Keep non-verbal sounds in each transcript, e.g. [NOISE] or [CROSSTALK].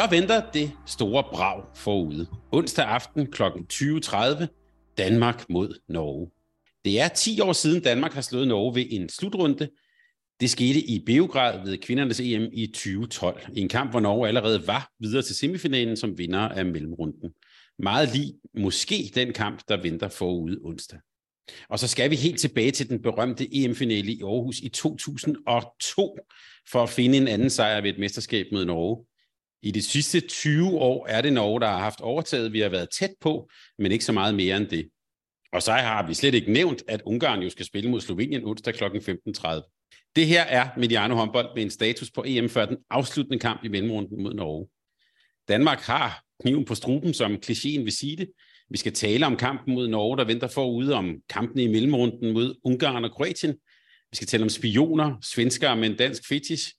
Så venter det store brag forude. Onsdag aften kl. 20.30, Danmark mod Norge. Det er 10 år siden Danmark har slået Norge ved en slutrunde. Det skete i Beograd ved kvindernes EM i 2012, i en kamp, hvor Norge allerede var videre til semifinalen som vinder af mellemrunden. Meget lige måske den kamp, der venter forude onsdag. Og så skal vi helt tilbage til den berømte EM-finale i Aarhus i 2002 for at finde en anden sejr ved et mesterskab mod Norge. I de sidste 20 år er det Norge, der har haft overtaget. Vi har været tæt på, men ikke så meget mere end det. Og så har vi slet ikke nævnt, at Ungarn jo skal spille mod Slovenien onsdag kl. 15.30. Det her er Mediano håndbold med en status på EM før den afsluttende kamp i mellemrunden mod Norge. Danmark har kniven på struben, som klichéen vil sige det. Vi skal tale om kampen mod Norge, der venter forude om kampene i mellemrunden mod Ungarn og Kroatien. Vi skal tale om spioner, svenskere med en dansk fetish,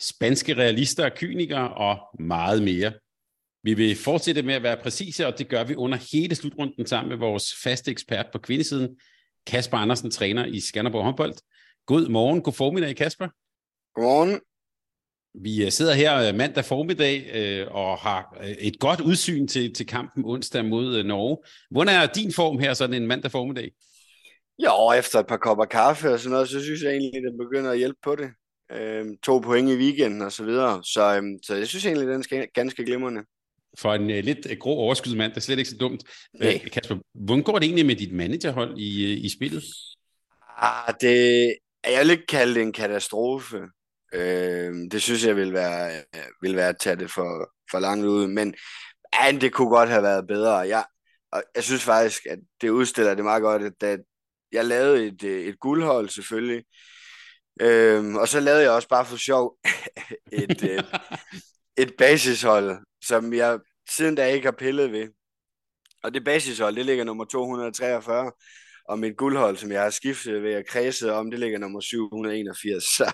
spanske realister og kynikere og meget mere. Vi vil fortsætte med at være præcise, og det gør vi under hele slutrunden sammen med vores faste ekspert på kvindesiden, Kasper Andersen, træner i Skanderborg håndbold. God morgen, god formiddag, Kasper. Godmorgen. Vi øh, sidder her øh, mandag formiddag øh, og har et godt udsyn til, til kampen onsdag mod Norge. Hvordan er din form her sådan en mandag formiddag? Jo, efter et par kopper kaffe og sådan noget, så synes jeg egentlig, at det begynder at hjælpe på det øh, to point i weekenden og så videre. Så, øh, så jeg synes egentlig, den er ganske glimrende. For en uh, lidt uh, grå overskudsmand, det er slet ikke så dumt. Nej. Uh, Kasper, hvordan går det egentlig med dit managerhold i, uh, i spillet? Ah, det, jeg vil ikke kalde det en katastrofe. Øh, det synes jeg vil være, vil være at tage det for, for langt ud. Men ja, det kunne godt have været bedre. Jeg, og jeg synes faktisk, at det udstiller det meget godt, at da jeg lavede et, et guldhold selvfølgelig, Øhm, og så lavede jeg også bare for sjov [LAUGHS] et, et, et basishold, som jeg siden da ikke har pillet ved. Og det basishold, det ligger nummer 243, og mit guldhold, som jeg har skiftet ved at kredse om, det ligger nummer 781. Så,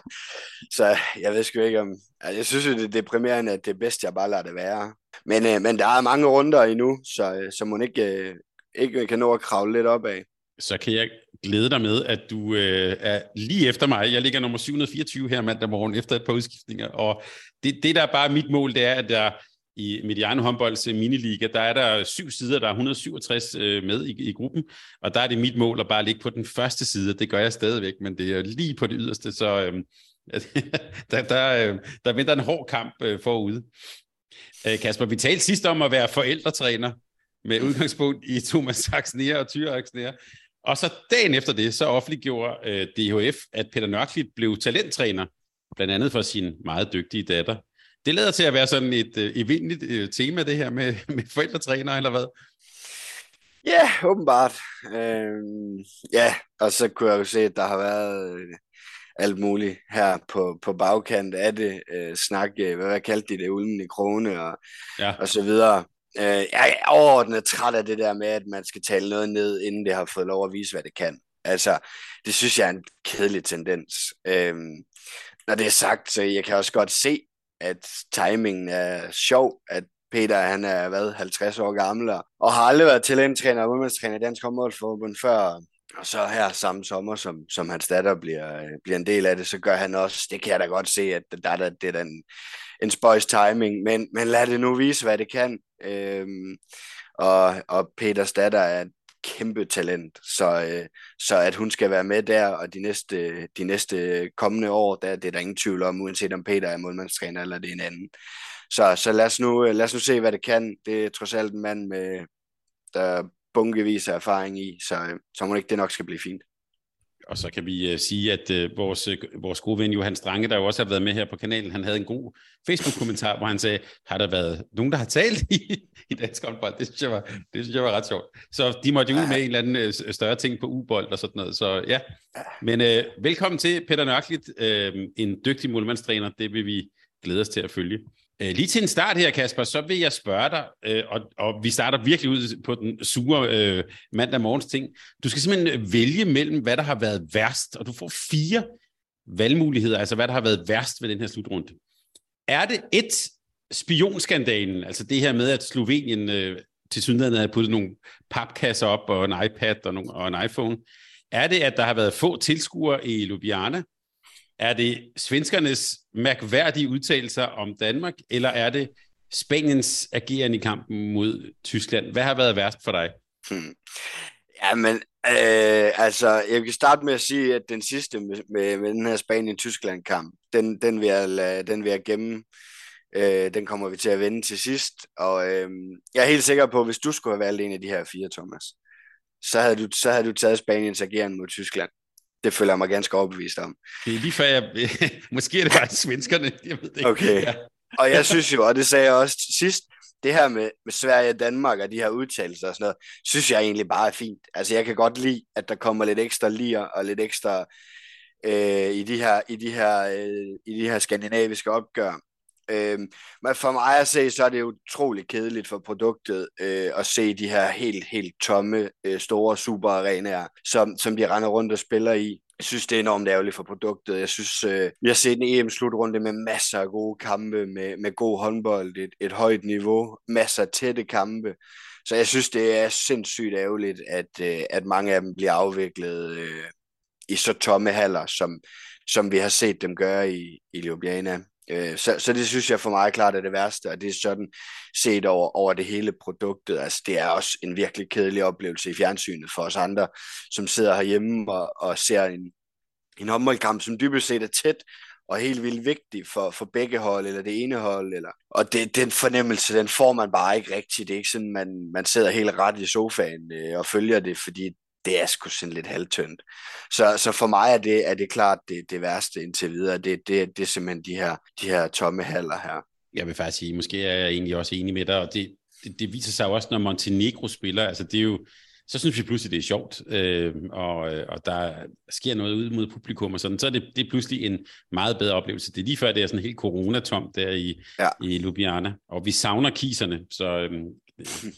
så jeg ved sgu ikke om... Altså, jeg synes jo, det er deprimerende, at det er bedst, jeg bare lader det være. Men, øh, men der er mange runder endnu, så, øh, så man ikke, øh, ikke kan nå at kravle lidt op af så kan jeg glæde dig med, at du øh, er lige efter mig. Jeg ligger nummer 724 her mandag morgen efter et par udskiftninger, og det, det der er bare mit mål, det er, at der i Mediano håndbolds øh, miniliga, der er der syv sider, der er 167 øh, med i, i gruppen, og der er det mit mål at bare ligge på den første side. Det gør jeg stadigvæk, men det er lige på det yderste, så øh, [LAUGHS] der, der, øh, der venter en hård kamp øh, forude. Øh, Kasper, vi talte sidst om at være forældretræner med udgangspunkt i Thomas Saxnere og Tyre Saxnere. Og så dagen efter det, så offentliggjorde øh, DHF, at Peter Nørkvist blev talenttræner, blandt andet for sin meget dygtige datter. Det lader til at være sådan et øh, evindeligt øh, tema, det her med, [LAUGHS] med forældretræner, eller hvad? Ja, åbenbart. Øh, ja, og så kunne jeg jo se, at der har været øh, alt muligt her på, på bagkant af det. Øh, snak, øh, hvad, hvad kaldte de det, ulden i krone og, ja. og så videre. Øh, jeg er overordnet træt af det der med, at man skal tale noget ned, inden det har fået lov at vise, hvad det kan. Altså, det synes jeg er en kedelig tendens. Øh, når det er sagt, så jeg kan også godt se, at timingen er sjov, at Peter, han er, hvad, 50 år gammel, og har aldrig været talenttræner og udmandstræner i Dansk Håndboldforbund før, og så her samme sommer, som, som hans datter bliver, bliver en del af det, så gør han også, det kan jeg da godt se, at der, der, det er den, en spøjs timing, men, men lad det nu vise, hvad det kan. Øhm, og, og Peter Statter er et kæmpe talent, så, øh, så at hun skal være med der, og de næste, de næste kommende år, der, det er der ingen tvivl om, uanset om Peter er målmandstræner eller det er en anden. Så, så lad, os nu, øh, lad os nu se, hvad det kan. Det er trods alt en mand, med, der bunkevis af erfaring i, så, øh, så må det ikke det nok skal blive fint. Og så kan vi uh, sige, at uh, vores, uh, vores gode ven Johan Strange, der jo også har været med her på kanalen, han havde en god Facebook-kommentar, hvor han sagde, har der været nogen, der har talt i, i dansk håndbold? Det synes, jeg var, det synes jeg var ret sjovt. Så de måtte jo ud med en eller anden uh, større ting på ubold og sådan noget. Så ja, men uh, velkommen til Peter Nørklit, uh, en dygtig målmandstræner. Det vil vi glæde os til at følge. Øh, lige til en start her, Kasper, så vil jeg spørge dig, øh, og, og vi starter virkelig ud på den sure øh, mandag morgens ting. Du skal simpelthen øh, vælge mellem, hvad der har været værst, og du får fire valgmuligheder, altså hvad der har været værst ved den her slutrunde. Er det et spionskandalen, altså det her med, at Slovenien øh, til synligheden har puttet nogle papkasser op og en iPad og, nogle, og en iPhone? Er det, at der har været få tilskuere i Ljubljana? Er det svenskernes mærkværdige udtalelser om Danmark, eller er det Spaniens agerende i kampen mod Tyskland? Hvad har været værst for dig? Hmm. Ja, men øh, altså, jeg kan starte med at sige, at den sidste med, med, med den her Spanien-Tyskland-kamp, den, den, vil jeg, den vil jeg gemme. Øh, den kommer vi til at vende til sidst. Og øh, jeg er helt sikker på, at hvis du skulle have valgt en af de her fire, Thomas, så havde du, så havde du taget Spaniens agerende mod Tyskland det føler jeg mig ganske overbevist om. Det er lige før jeg... [LAUGHS] Måske er det bare svenskerne, jeg ved det ikke. Okay. Ja. og jeg synes jo, og det sagde jeg også sidst, det her med, med Sverige og Danmark og de her udtalelser og sådan noget, synes jeg egentlig bare er fint. Altså jeg kan godt lide, at der kommer lidt ekstra lir og lidt ekstra øh, i de her, i de her, øh, i de her skandinaviske opgør. Øhm, men for mig at se, så er det utrolig kedeligt for produktet øh, at se de her helt, helt tomme, øh, store superarenaer, som, som de render rundt og spiller i. Jeg synes, det er enormt ærgerligt for produktet. Jeg synes, øh, vi har set en EM-slutrunde med masser af gode kampe, med, med god håndbold, et, et højt niveau, masser af tætte kampe. Så jeg synes, det er sindssygt ærgerligt, at, øh, at mange af dem bliver afviklet øh, i så tomme haller, som, som vi har set dem gøre i, i Ljubljana. Øh, så, så det synes jeg for mig klart er det værste, og det er sådan set over, over det hele produktet. Altså det er også en virkelig kedelig oplevelse i fjernsynet for os andre, som sidder herhjemme og, og ser en, en håndboldkamp, som dybest set er tæt, og helt vildt vigtig for, for begge hold, eller det ene hold. Eller, og det, den fornemmelse, den får man bare ikke rigtigt. Det er ikke sådan, man, man sidder helt ret i sofaen øh, og følger det, fordi det er sgu sådan lidt halvtønt. Så, så for mig er det, er det klart det, det værste indtil videre. Det, det, det er simpelthen de her, de her tomme haller her. Jeg vil faktisk sige, måske er jeg egentlig også enig med dig, og det, det, det viser sig jo også, når Montenegro spiller, altså det er jo, så synes vi pludselig, det er sjovt, øh, og, og der sker noget ud mod publikum og sådan, så er det, det er pludselig en meget bedre oplevelse. Det er lige før, det er sådan helt coronatomt der i, ja. i Ljubljana, og vi savner kiserne, så øh,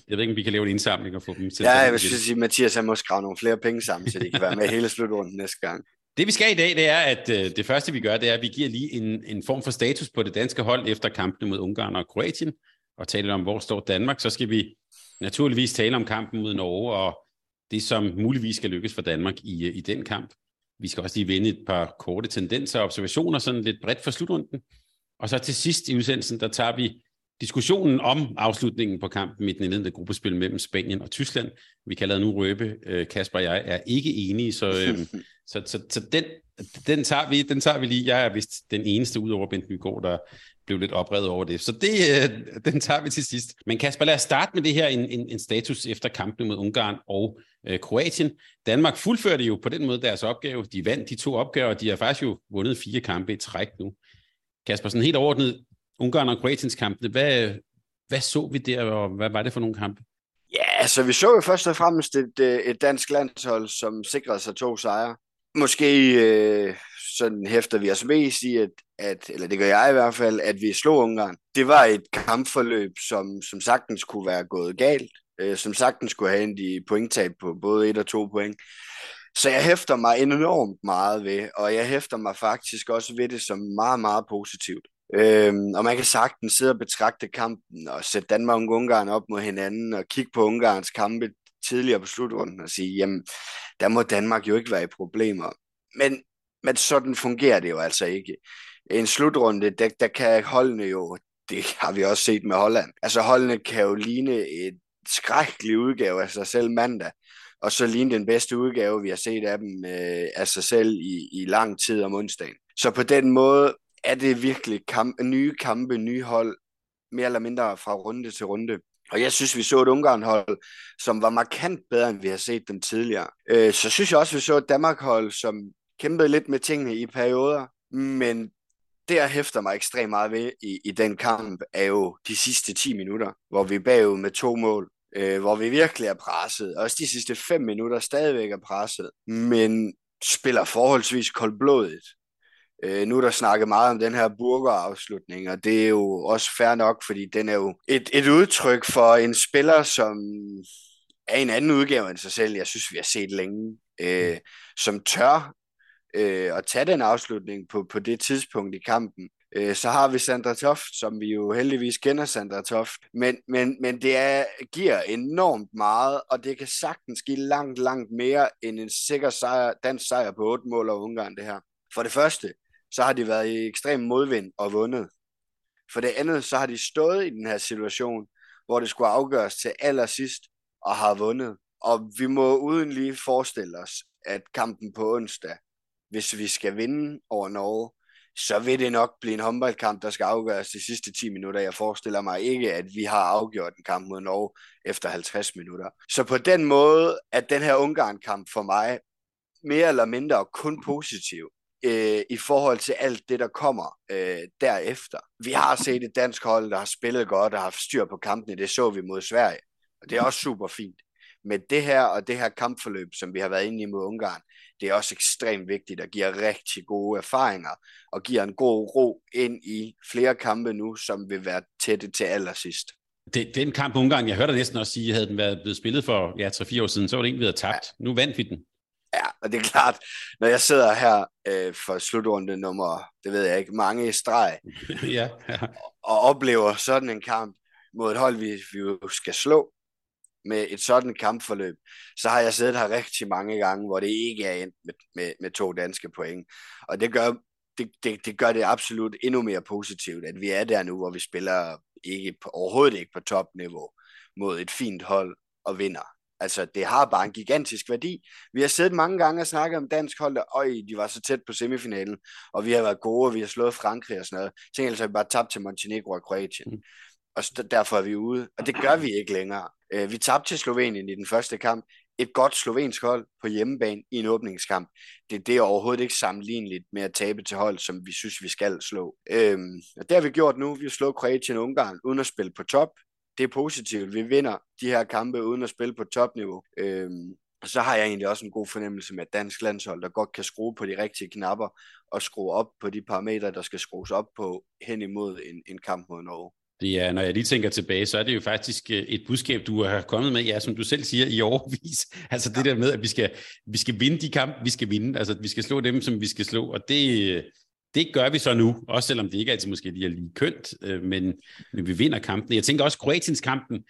jeg ved ikke, om vi kan lave en indsamling og få dem til Ja, jeg vil sige, at Mathias han må skrave nogle flere penge sammen, så de kan være med hele slutrunden næste gang. Det vi skal i dag, det er, at øh, det første vi gør, det er, at vi giver lige en, en form for status på det danske hold efter kampene mod Ungarn og Kroatien, og taler om, hvor står Danmark. Så skal vi naturligvis tale om kampen mod Norge, og det som muligvis skal lykkes for Danmark i, i den kamp. Vi skal også lige vende et par korte tendenser og observationer, sådan lidt bredt for slutrunden. Og så til sidst i udsendelsen, der tager vi diskussionen om afslutningen på kampen i den indledende gruppespil mellem Spanien og Tyskland. Vi kan lade nu røbe, øh, Kasper og jeg er ikke enige, så, øh, [LAUGHS] så, så, så den, den, tager vi, den tager vi lige. Jeg er vist den eneste ud over Bent Nygaard, der blev lidt oprevet over det. Så det, øh, den tager vi til sidst. Men Kasper, lad os starte med det her, en, en, en status efter kampen mod Ungarn og øh, Kroatien. Danmark fuldførte jo på den måde deres opgave. De vandt de to opgaver, og de har faktisk jo vundet fire kampe i træk nu. Kasper, sådan helt overordnet, Ungarn og Kroatiens kampe, hvad, hvad så vi der, og hvad var det for nogle kampe? Ja, altså vi så jo først og fremmest et, øh, et dansk landshold, som sikrede sig to sejre. Måske øh, sådan hæfter vi os mest i, at, at, eller det gør jeg i hvert fald, at vi slog Ungarn. Det var et kampforløb, som, som sagtens kunne være gået galt, øh, som sagtens kunne have endt i pointtab på både et og to point. Så jeg hæfter mig enormt meget ved, og jeg hæfter mig faktisk også ved det som meget, meget positivt. Øhm, og man kan sagtens sidde og betragte kampen og sætte Danmark og Ungarn op mod hinanden og kigge på Ungarns kampe tidligere på slutrunden og sige, jamen, der må Danmark jo ikke være i problemer. Men, men sådan fungerer det jo altså ikke. En slutrunde, der, der kan holdene jo, det har vi også set med Holland, altså holdene kan jo ligne et skrækkelig udgave af sig selv mandag, og så ligne den bedste udgave, vi har set af dem øh, af sig selv i, i lang tid om onsdagen. Så på den måde er det virkelig kamp, nye kampe, nye hold, mere eller mindre fra runde til runde. Og jeg synes, vi så et Ungarn-hold, som var markant bedre, end vi har set dem tidligere. Øh, så synes jeg også, vi så et Danmark-hold, som kæmpede lidt med tingene i perioder. Men det, jeg hæfter mig ekstremt meget ved i, i den kamp, er jo de sidste 10 minutter, hvor vi er bagud med to mål. Øh, hvor vi virkelig er presset. Også de sidste 5 minutter stadigvæk er presset. Men spiller forholdsvis koldblodigt. Øh, nu er der snakket meget om den her burgerafslutning, og det er jo også fair nok, fordi den er jo et, et udtryk for en spiller, som er en anden udgave end sig selv, jeg synes, vi har set længe, øh, som tør øh, at tage den afslutning på, på det tidspunkt i kampen. Øh, så har vi Sandra Toft, som vi jo heldigvis kender Sandra Toft, men, men, men det er, giver enormt meget, og det kan sagtens give langt, langt mere end en sikker sejr, dansk sejr på otte mål over Ungarn, det her. For det første, så har de været i ekstrem modvind og vundet. For det andet, så har de stået i den her situation, hvor det skulle afgøres til allersidst og har vundet. Og vi må uden lige forestille os, at kampen på onsdag, hvis vi skal vinde over Norge, så vil det nok blive en håndboldkamp, der skal afgøres de sidste 10 minutter. Jeg forestiller mig ikke, at vi har afgjort en kamp mod Norge efter 50 minutter. Så på den måde er den her Ungarn-kamp for mig mere eller mindre kun positiv øh, i forhold til alt det, der kommer øh, derefter. Vi har set et dansk hold, der har spillet godt og har haft styr på kampene. Det så vi mod Sverige, og det er også super fint. Men det her og det her kampforløb, som vi har været inde i mod Ungarn, det er også ekstremt vigtigt og giver rigtig gode erfaringer og giver en god ro ind i flere kampe nu, som vil være tætte til allersidst. Det, den kamp Ungarn, jeg hørte næsten også sige, havde den været blevet spillet for ja, 3-4 år siden, så var det egentlig været tabt. Ja. Nu vandt vi den. Ja, og det er klart, når jeg sidder her øh, for slutrunde nummer, det ved jeg ikke, mange i streg, ja, [LAUGHS] ja. og oplever sådan en kamp mod et hold, vi, vi jo skal slå, med et sådan kampforløb, så har jeg siddet her rigtig mange gange, hvor det ikke er endt med, med, med to danske point. Og det gør, det, det, det gør det absolut endnu mere positivt, at vi er der nu, hvor vi spiller ikke på, overhovedet ikke på topniveau mod et fint hold og vinder. Altså, det har bare en gigantisk værdi. Vi har siddet mange gange og snakket om dansk hold, og øj, de var så tæt på semifinalen, og vi har været gode, og vi har slået Frankrig og sådan noget. Tænk altså, vi bare tabt til Montenegro og Kroatien. Mm. Og derfor er vi ude. Og det gør vi ikke længere. Øh, vi tabte til Slovenien i den første kamp. Et godt slovensk hold på hjemmebane i en åbningskamp. Det, det er overhovedet ikke sammenligneligt med at tabe til hold, som vi synes, vi skal slå. Øhm, og det har vi gjort nu. Vi har slået Kroatien og Ungarn uden at spille på top det er positivt. Vi vinder de her kampe uden at spille på topniveau. Øhm, så har jeg egentlig også en god fornemmelse med dansk landshold, der godt kan skrue på de rigtige knapper og skrue op på de parametre, der skal skrues op på hen imod en, en kamp mod Norge. Det er, når jeg lige tænker tilbage, så er det jo faktisk øh, et budskab, du har kommet med, ja, som du selv siger, i overvis. [LAUGHS] Altså det der med, at vi skal, vi skal vinde de kampe, vi skal vinde. Altså vi skal slå dem, som vi skal slå. Og det, det gør vi så nu, også selvom det ikke altid måske lige er lige kønt, øh, men, men vi vinder kampen. Jeg tænker også, Kroatiens kampen,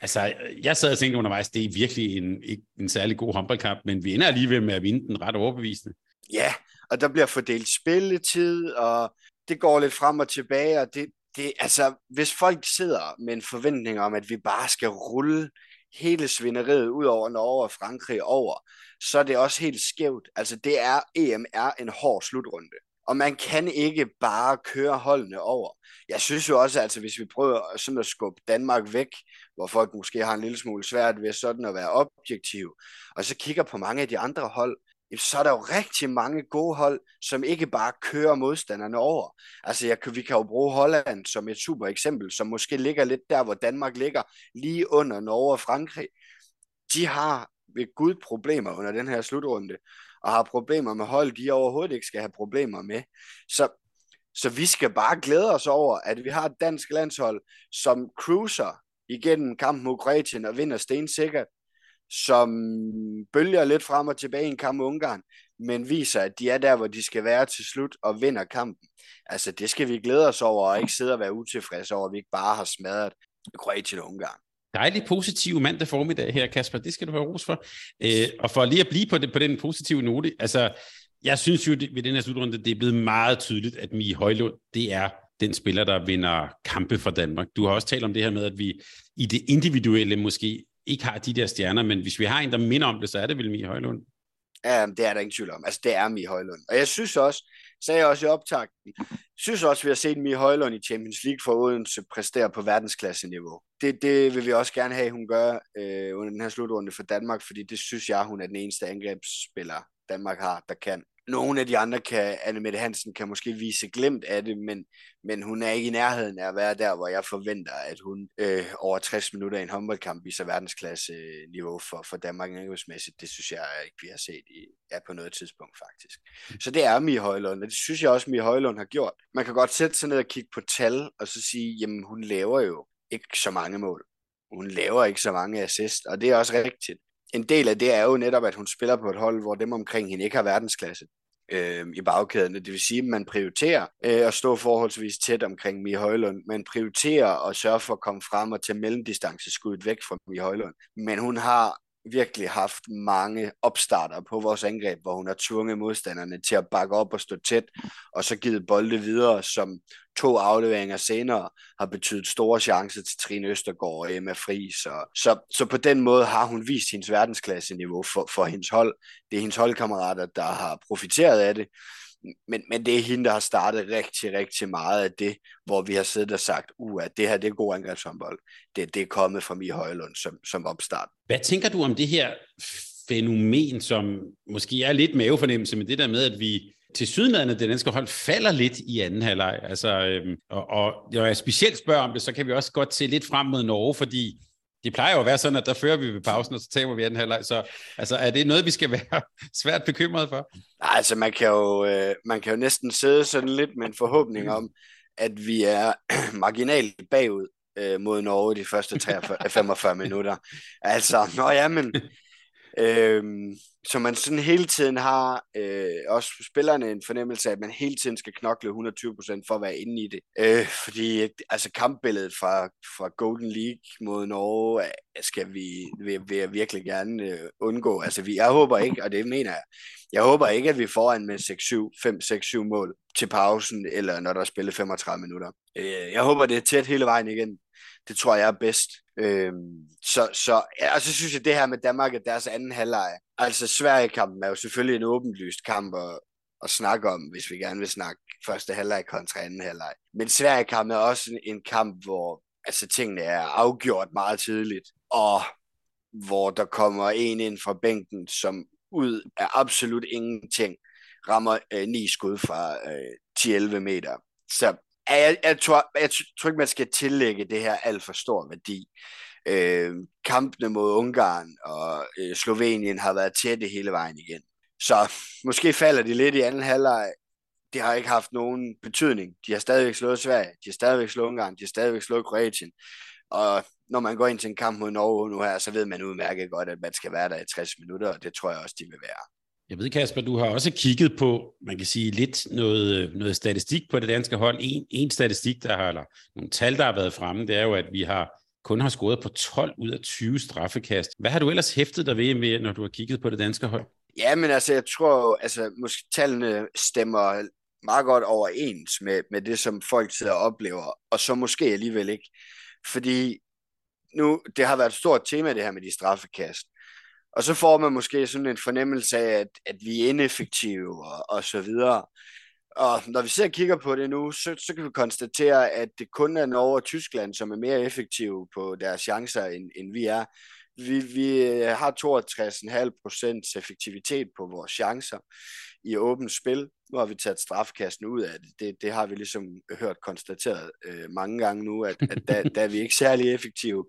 altså jeg sad og tænkte undervejs, det er virkelig en, ikke en særlig god håndboldkamp, men vi ender alligevel med at vinde den ret overbevisende. Ja, og der bliver fordelt spilletid, og det går lidt frem og tilbage, og det, det, altså, hvis folk sidder med en forventning om, at vi bare skal rulle hele svineriet ud over Norge og Frankrig over, så er det også helt skævt. Altså, det er, EM er en hård slutrunde og man kan ikke bare køre holdene over. Jeg synes jo også, altså hvis vi prøver sådan at skubbe Danmark væk, hvor folk måske har en lille smule svært ved sådan at være objektiv, og så kigger på mange af de andre hold, så er der jo rigtig mange gode hold, som ikke bare kører modstanderne over. Altså jeg, vi kan jo bruge Holland som et super eksempel, som måske ligger lidt der, hvor Danmark ligger, lige under Norge og Frankrig. De har ved Gud problemer under den her slutrunde og har problemer med hold, de overhovedet ikke skal have problemer med. Så, så vi skal bare glæde os over, at vi har et dansk landshold, som cruiser igennem kampen mod Kroatien og vinder stensikkert, som bølger lidt frem og tilbage i en kamp mod Ungarn, men viser, at de er der, hvor de skal være til slut og vinder kampen. Altså, det skal vi glæde os over, og ikke sidde og være utilfredse over, at vi ikke bare har smadret Kroatien og Ungarn. Dejlig positiv mandag formiddag her, Kasper. Det skal du have ros for. Øh, og for lige at blive på, det, på den positive note, altså, jeg synes jo det, ved den her slutrunde, det er blevet meget tydeligt, at Mie Højlund, det er den spiller, der vinder kampe for Danmark. Du har også talt om det her med, at vi i det individuelle måske ikke har de der stjerner, men hvis vi har en, der minder om det, så er det vel Mie Højlund. Ja, det er der ingen tvivl om. Altså, det er Mie Højlund. Og jeg synes også, sagde jeg også i optakten. Synes også, vi har set Mie Højlund i Champions League for Odense præstere på verdensklasse-niveau. Det, det vil vi også gerne have, hun gør øh, under den her slutrunde for Danmark, fordi det synes jeg, hun er den eneste angrebsspiller, Danmark har, der kan. Nogle af de andre kan, Anne Mette Hansen kan måske vise glemt af det, men, men hun er ikke i nærheden af at være der, hvor jeg forventer, at hun øh, over 60 minutter i en håndboldkamp viser verdensklasse niveau for, for Danmark angrebsmæssigt. Det synes jeg ikke, vi har set i, ja, på noget tidspunkt faktisk. Så det er Mie Højlund, og det synes jeg også, Mie Højlund har gjort. Man kan godt sætte sig ned og kigge på tal, og så sige, jamen hun laver jo ikke så mange mål. Hun laver ikke så mange assist, og det er også rigtigt en del af det er jo netop, at hun spiller på et hold, hvor dem omkring hende ikke har verdensklasse øh, i bagkæden. Det vil sige, at man prioriterer øh, at stå forholdsvis tæt omkring Mie Højlund. Man prioriterer at sørge for at komme frem og tage mellemdistanceskuddet væk fra Mie Højlund. Men hun har virkelig haft mange opstarter på vores angreb, hvor hun har tvunget modstanderne til at bakke op og stå tæt, og så givet bolde videre, som to afleveringer senere har betydet store chancer til Trine Østergaard og Emma Fri. Så, så, så på den måde har hun vist hendes verdensklasse-niveau for, for hendes hold. Det er hendes holdkammerater, der har profiteret af det men, men det er hende, der har startet rigtig, rigtig meget af det, hvor vi har siddet og sagt, uh, at det her det er god angrebshåndbold. Det, det er kommet fra Mie Højlund som, som opstart. Hvad tænker du om det her fænomen, som måske er lidt mavefornemmelse, men det der med, at vi til sydlandet, det danske hold, falder lidt i anden halvleg. Altså, øhm, og, og når jeg specielt spørger om det, så kan vi også godt se lidt frem mod Norge, fordi det plejer jo at være sådan, at der fører vi ved pausen, og så taber vi anden halvleg. Så altså, er det noget, vi skal [LAUGHS] være svært bekymret for? Nej, altså man kan, jo, øh, man kan jo næsten sidde sådan lidt med en forhåbning om, at vi er [CLEARS THROAT] marginalt bagud øh, mod Norge de første 43, 45 minutter. Altså, nå ja, men øh, så man sådan hele tiden har, øh, også spillerne en fornemmelse af, at man hele tiden skal knokle 120% for at være inde i det. Øh, fordi altså kampbilledet fra, fra Golden League mod Norge øh, skal vi, vil, vil jeg virkelig gerne øh, undgå. Altså vi, jeg håber ikke, og det mener jeg, jeg håber ikke, at vi får en med 5-6-7 mål til pausen, eller når der er spillet 35 minutter. Øh, jeg håber, det er tæt hele vejen igen. Det tror jeg er bedst. Øhm, så, så, ja, og så synes jeg, det her med Danmark, og deres anden halvleg, altså Sverige-kampen er jo selvfølgelig en åbenlyst kamp at, at snakke om, hvis vi gerne vil snakke første halvleg kontra anden halvleg. Men Sverige-kampen er også en, en kamp, hvor altså, tingene er afgjort meget tidligt, og hvor der kommer en ind fra bænken, som ud af absolut ingenting rammer øh, ni skud fra øh, 10-11 meter. Så jeg, jeg, tror, jeg tror ikke, man skal tillægge det her alt for stor værdi. Øh, kampene mod Ungarn og øh, Slovenien har været tætte hele vejen igen. Så måske falder de lidt i anden halvleg. Det har ikke haft nogen betydning. De har stadigvæk slået Sverige, de har stadigvæk slået Ungarn, de har stadigvæk slået Kroatien. Og når man går ind til en kamp mod Norge nu her, så ved man udmærket godt, at man skal være der i 60 minutter, og det tror jeg også, de vil være. Jeg ved, Kasper, du har også kigget på, man kan sige, lidt noget, noget statistik på det danske hold. En, en statistik, der har, eller nogle tal, der har været fremme, det er jo, at vi har kun har scoret på 12 ud af 20 straffekast. Hvad har du ellers hæftet dig ved, når du har kigget på det danske hold? Ja, men altså, jeg tror, altså, måske tallene stemmer meget godt overens med, med det, som folk sidder og oplever, og så måske alligevel ikke. Fordi nu, det har været et stort tema, det her med de straffekast. Og så får man måske sådan en fornemmelse af, at, at vi er ineffektive og, og så videre. Og når vi ser og kigger på det nu, så, så kan vi konstatere, at det kun er Norge og Tyskland, som er mere effektive på deres chancer, end, end vi er. Vi, vi har 62,5% effektivitet på vores chancer i åbent spil. Nu har vi taget straffekasten ud af det. Det, det har vi ligesom hørt konstateret øh, mange gange nu, at, at der, [LAUGHS] der er vi ikke særlig effektive.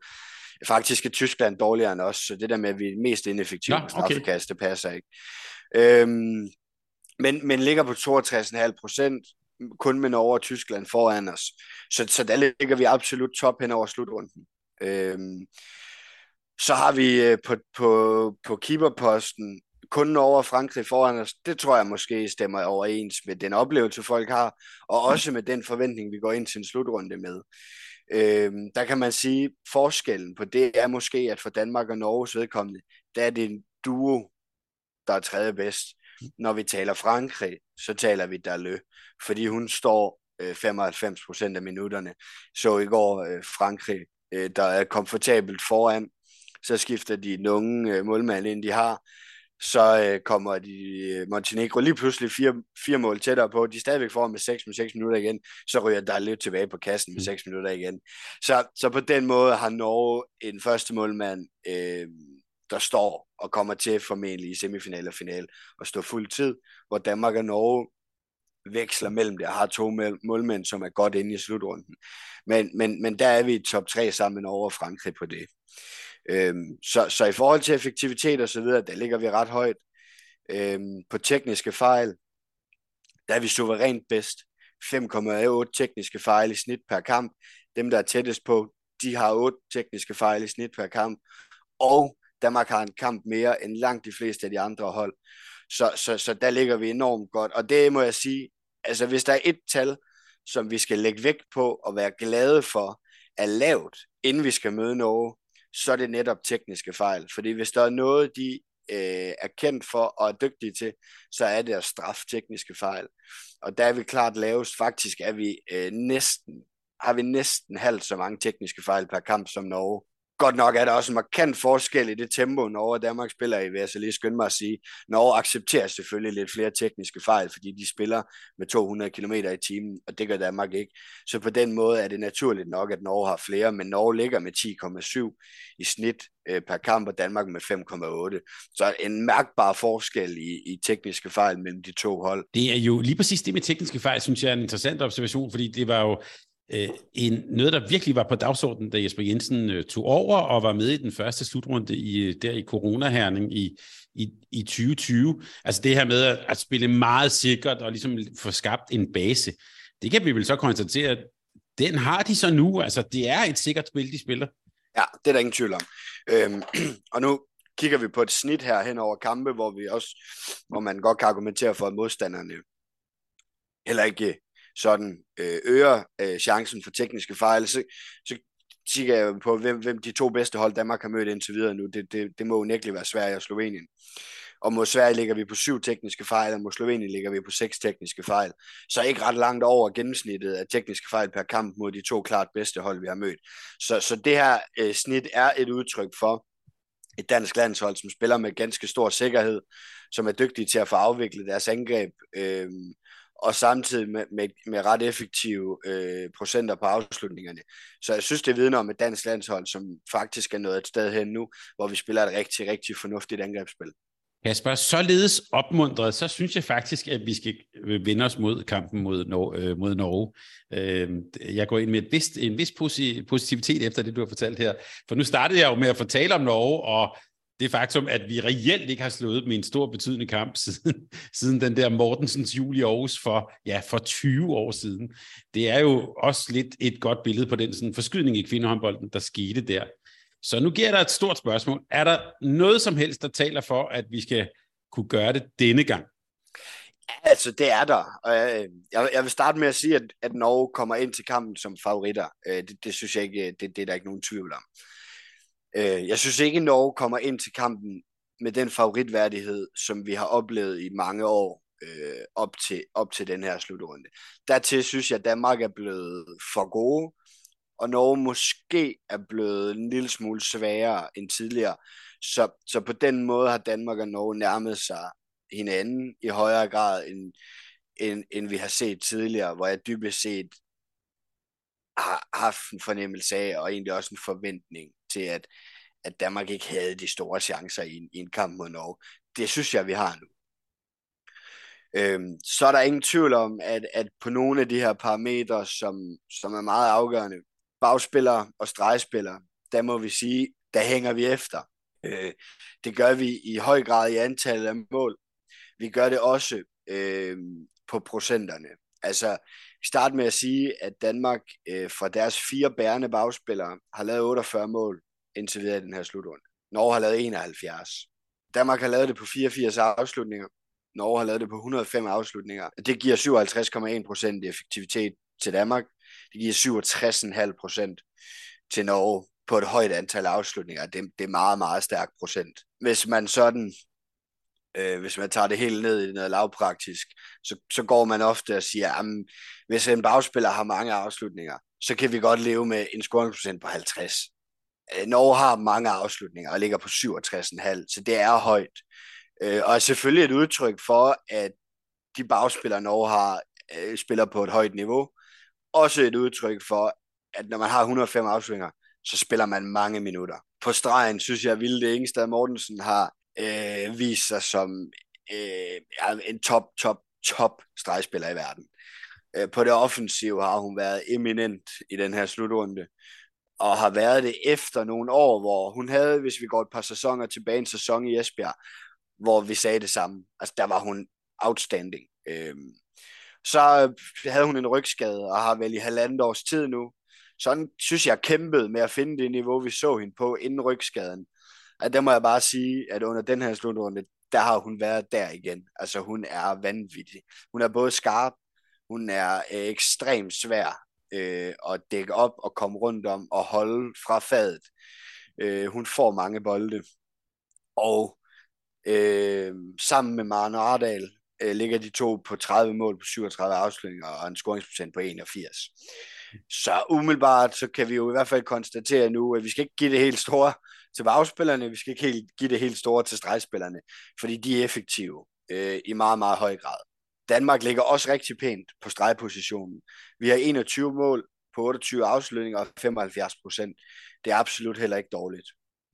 Faktisk er Tyskland dårligere end os, så det der med, at vi er mest ineffektive ja, okay. straffekast, det passer ikke. Øhm, men, men ligger på 62,5 procent, kun med Norge og Tyskland foran os. Så, så der ligger vi absolut top hen over slutrunden. Øhm, så har vi øh, på, på, på keeperposten kun og Frankrig foran os. Det tror jeg måske stemmer overens med den oplevelse, folk har, og også med den forventning, vi går ind til en slutrunde med. Øh, der kan man sige, forskellen på det er måske, at for Danmark og Norges vedkommende, der er det en duo, der er tredje bedst. Når vi taler Frankrig, så taler vi Dalø, fordi hun står øh, 95% af minutterne. Så i går øh, Frankrig, øh, der er komfortabelt foran, så skifter de nogle øh, målmænd ind, de har så øh, kommer de øh, Montenegro lige pludselig fire, fire mål tættere på. De er stadigvæk foran med 6 med 6 minutter igen. Så ryger der lidt tilbage på kassen med 6 mm. minutter igen. Så, så på den måde har Norge en første målmand, øh, der står og kommer til formentlig i semifinal og final og stå fuld tid, hvor Danmark og Norge veksler mellem det og har to målmænd, som er godt inde i slutrunden. Men, men, men der er vi i top 3 sammen over Frankrig på det. Øhm, så, så i forhold til effektivitet og så videre, der ligger vi ret højt. Øhm, på tekniske fejl, der er vi suverænt bedst. 5,8 tekniske fejl i snit per kamp. Dem, der er tættest på, de har 8 tekniske fejl i snit per kamp. Og Danmark har en kamp mere end langt de fleste af de andre hold. Så, så, så der ligger vi enormt godt. Og det må jeg sige, altså hvis der er et tal, som vi skal lægge vægt på og være glade for, er lavt, inden vi skal møde Norge, så er det netop tekniske fejl. Fordi hvis der er noget, de øh, er kendt for og er dygtige til, så er det at straffe tekniske fejl. Og der er vi klart lavest. Faktisk er vi øh, næsten, har vi næsten halvt så mange tekniske fejl per kamp som Norge. Godt nok er der også en markant forskel i det tempo, Norge og Danmark spiller i, vil jeg så lige skynde mig at sige. Norge accepterer selvfølgelig lidt flere tekniske fejl, fordi de spiller med 200 km i timen, og det gør Danmark ikke. Så på den måde er det naturligt nok, at Norge har flere, men Norge ligger med 10,7 i snit øh, per kamp, og Danmark med 5,8. Så en mærkbar forskel i, i tekniske fejl mellem de to hold. Det er jo lige præcis det med tekniske fejl, synes jeg er en interessant observation, fordi det var jo øh, en, noget, der virkelig var på dagsordenen, da Jesper Jensen øh, tog over og var med i den første slutrunde i, øh, der i coronaherning i, i, i 2020. Altså det her med at, at spille meget sikkert og ligesom få skabt en base. Det kan vi vel så konstatere, at den har de så nu. Altså det er et sikkert spil, de spiller. Ja, det er der ingen tvivl om. Øhm, [CLEARS THROAT] og nu kigger vi på et snit her hen over kampe, hvor vi også, hvor man godt kan argumentere for, at modstanderne heller ikke sådan øh, øger øh, chancen for tekniske fejl, så, så kigger jeg på, hvem, hvem de to bedste hold Danmark har mødt indtil videre nu. Det, det, det må unægteligt være Sverige og Slovenien. Og mod Sverige ligger vi på syv tekniske fejl, og mod Slovenien ligger vi på seks tekniske fejl. Så ikke ret langt over gennemsnittet af tekniske fejl per kamp mod de to klart bedste hold, vi har mødt. Så, så det her øh, snit er et udtryk for et dansk landshold, som spiller med ganske stor sikkerhed, som er dygtige til at få afviklet deres angreb, øh, og samtidig med, med, med ret effektive øh, procenter på afslutningerne. Så jeg synes, det vidner om et dansk landshold, som faktisk er nået et sted hen nu, hvor vi spiller et rigtig, rigtig fornuftigt angrebsspil. Kasper, således opmuntret, så synes jeg faktisk, at vi skal øh, vende os mod kampen mod, Nor- øh, mod Norge. Øhm, jeg går ind med et vist, en vis positivitet efter det, du har fortalt her. For nu startede jeg jo med at fortale om Norge, og det faktum, at vi reelt ikke har slået dem i en stor betydende kamp [LAUGHS] siden, siden den der Mortensens jul i Aarhus for, ja, for 20 år siden. Det er jo også lidt et godt billede på den sådan, forskydning i kvindehåndbolden, der skete der. Så nu giver der et stort spørgsmål. Er der noget som helst, der taler for, at vi skal kunne gøre det denne gang? Altså, det er der. Øh, jeg, jeg vil starte med at sige, at, at Norge kommer ind til kampen som favoritter. Øh, det, det synes jeg ikke, øh, det, det er der ikke nogen tvivl om. Øh, jeg synes ikke, at Norge kommer ind til kampen med den favoritværdighed, som vi har oplevet i mange år øh, op, til, op til den her slutrunde. Dertil synes jeg, at Danmark er blevet for gode, og Norge måske er blevet en lille smule sværere end tidligere. Så, så på den måde har Danmark og Norge nærmet sig hinanden i højere grad, end, end, end vi har set tidligere, hvor jeg dybest set har haft en fornemmelse af, og egentlig også en forventning til, at, at Danmark ikke havde de store chancer i, i en kamp mod Norge. Det synes jeg, vi har nu. Øhm, så er der ingen tvivl om, at, at på nogle af de her parametre, som, som er meget afgørende, bagspillere og stregspillere, der må vi sige, der hænger vi efter. Øh, det gør vi i høj grad i antallet af mål. Vi gør det også øh, på procenterne. Altså, start med at sige, at Danmark øh, fra deres fire bærende bagspillere har lavet 48 mål indtil videre i den her slutrunde. Norge har lavet 71. Danmark har lavet det på 84 afslutninger. Norge har lavet det på 105 afslutninger. Det giver 57,1% effektivitet til Danmark. Det giver 67,5% til Norge på et højt antal afslutninger. Det, det er meget, meget stærk procent. Hvis man sådan øh, hvis man tager det helt ned i noget lavpraktisk, så, så går man ofte og siger, at hvis en bagspiller har mange afslutninger, så kan vi godt leve med en scoringsprocent på 50. Øh, Norge har mange afslutninger og ligger på 67,5, så det er højt. Øh, og er selvfølgelig et udtryk for, at de bagspillere, Norge har, øh, spiller på et højt niveau. Også et udtryk for, at når man har 105 afslutninger, så spiller man mange minutter. På stregen synes jeg, at Vilde Ingstad Mortensen har øh, vist sig som øh, en top, top, top stregspiller i verden. Øh, på det offensive har hun været eminent i den her slutrunde, og har været det efter nogle år, hvor hun havde, hvis vi går et par sæsoner tilbage, en sæson i Esbjerg, hvor vi sagde det samme. Altså, der var hun outstanding. Øh, så havde hun en rygskade, og har vel i halvandet års tid nu, sådan synes jeg kæmpet med at finde det niveau, vi så hende på inden rygskaden. At der må jeg bare sige, at under den her slutrunde, der har hun været der igen. Altså hun er vanvittig. Hun er både skarp, hun er øh, ekstremt svær øh, at dække op og komme rundt om og holde fra fadet. Øh, hun får mange bolde. Og øh, sammen med Maren Ardal øh, ligger de to på 30 mål på 37 afslutninger og en scoringsprocent på 81. Så umiddelbart så kan vi jo i hvert fald konstatere nu, at vi skal ikke give det helt store til bagspillerne, vi skal ikke helt give det helt store til stregspillerne, fordi de er effektive øh, i meget, meget høj grad. Danmark ligger også rigtig pænt på stregpositionen. Vi har 21 mål på 28 afslutninger og 75 procent. Det er absolut heller ikke dårligt.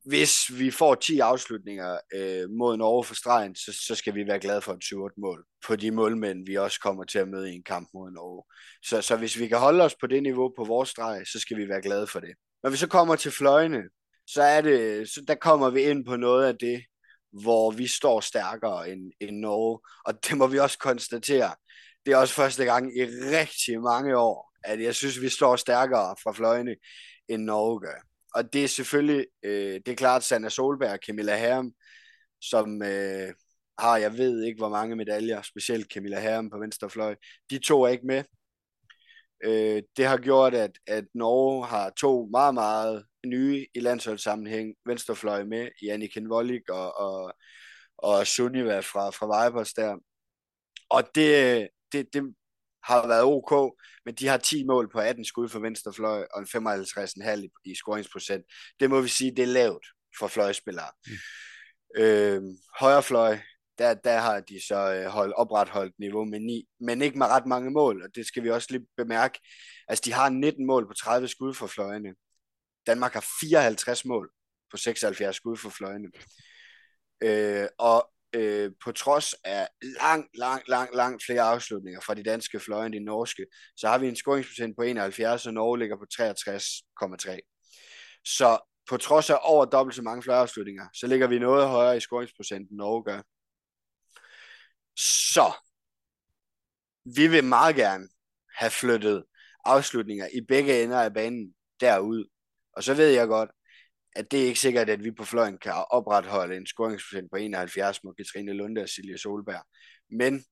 Hvis vi får 10 afslutninger øh, mod Norge for stregen, så, så skal vi være glade for et 7 mål på de målmænd, vi også kommer til at møde i en kamp mod Norge. Så, så hvis vi kan holde os på det niveau på vores streg, så skal vi være glade for det. Når vi så kommer til fløjene, så, er det, så der kommer vi ind på noget af det, hvor vi står stærkere end, end Norge. Og det må vi også konstatere. Det er også første gang i rigtig mange år, at jeg synes, vi står stærkere fra fløjene, end Norge gør. Og det er selvfølgelig, øh, det er klart Sanna Solberg og Camilla Herm, som øh, har, jeg ved ikke hvor mange medaljer, specielt Camilla Herm på venstre fløj. De to er ikke med. Øh, det har gjort, at, at Norge har to meget, meget nye i landsholdssammenhæng venstrefløj med, i Anniken Vollik og, og, og Sunniva fra, fra Vipers der. Og det, det, det har været ok, men de har 10 mål på 18 skud for venstrefløj og en 55,5 i, i scoringsprocent. Det må vi sige, det er lavt for fløjspillere. Mm. Øh, højrefløj, der, der har de så holdt, hold, opretholdt niveau med 9, men ikke med ret mange mål, og det skal vi også lige bemærke. Altså, de har 19 mål på 30 skud for fløjene. Danmark har 54 mål på 76 skud for fløjene. Øh, og øh, på trods af lang, lang, lang, lang flere afslutninger fra de danske fløje end de norske, så har vi en scoringsprocent på 71, og Norge ligger på 63,3. Så på trods af over dobbelt så mange fløjeafslutninger, så ligger vi noget højere i scoringsprocenten, Norge gør. Så vi vil meget gerne have flyttet afslutninger i begge ender af banen derud. Og så ved jeg godt, at det er ikke sikkert, at vi på fløjen kan opretholde en scoringsprocent på 71 mod Katrine Lunde og Silje Solberg. Men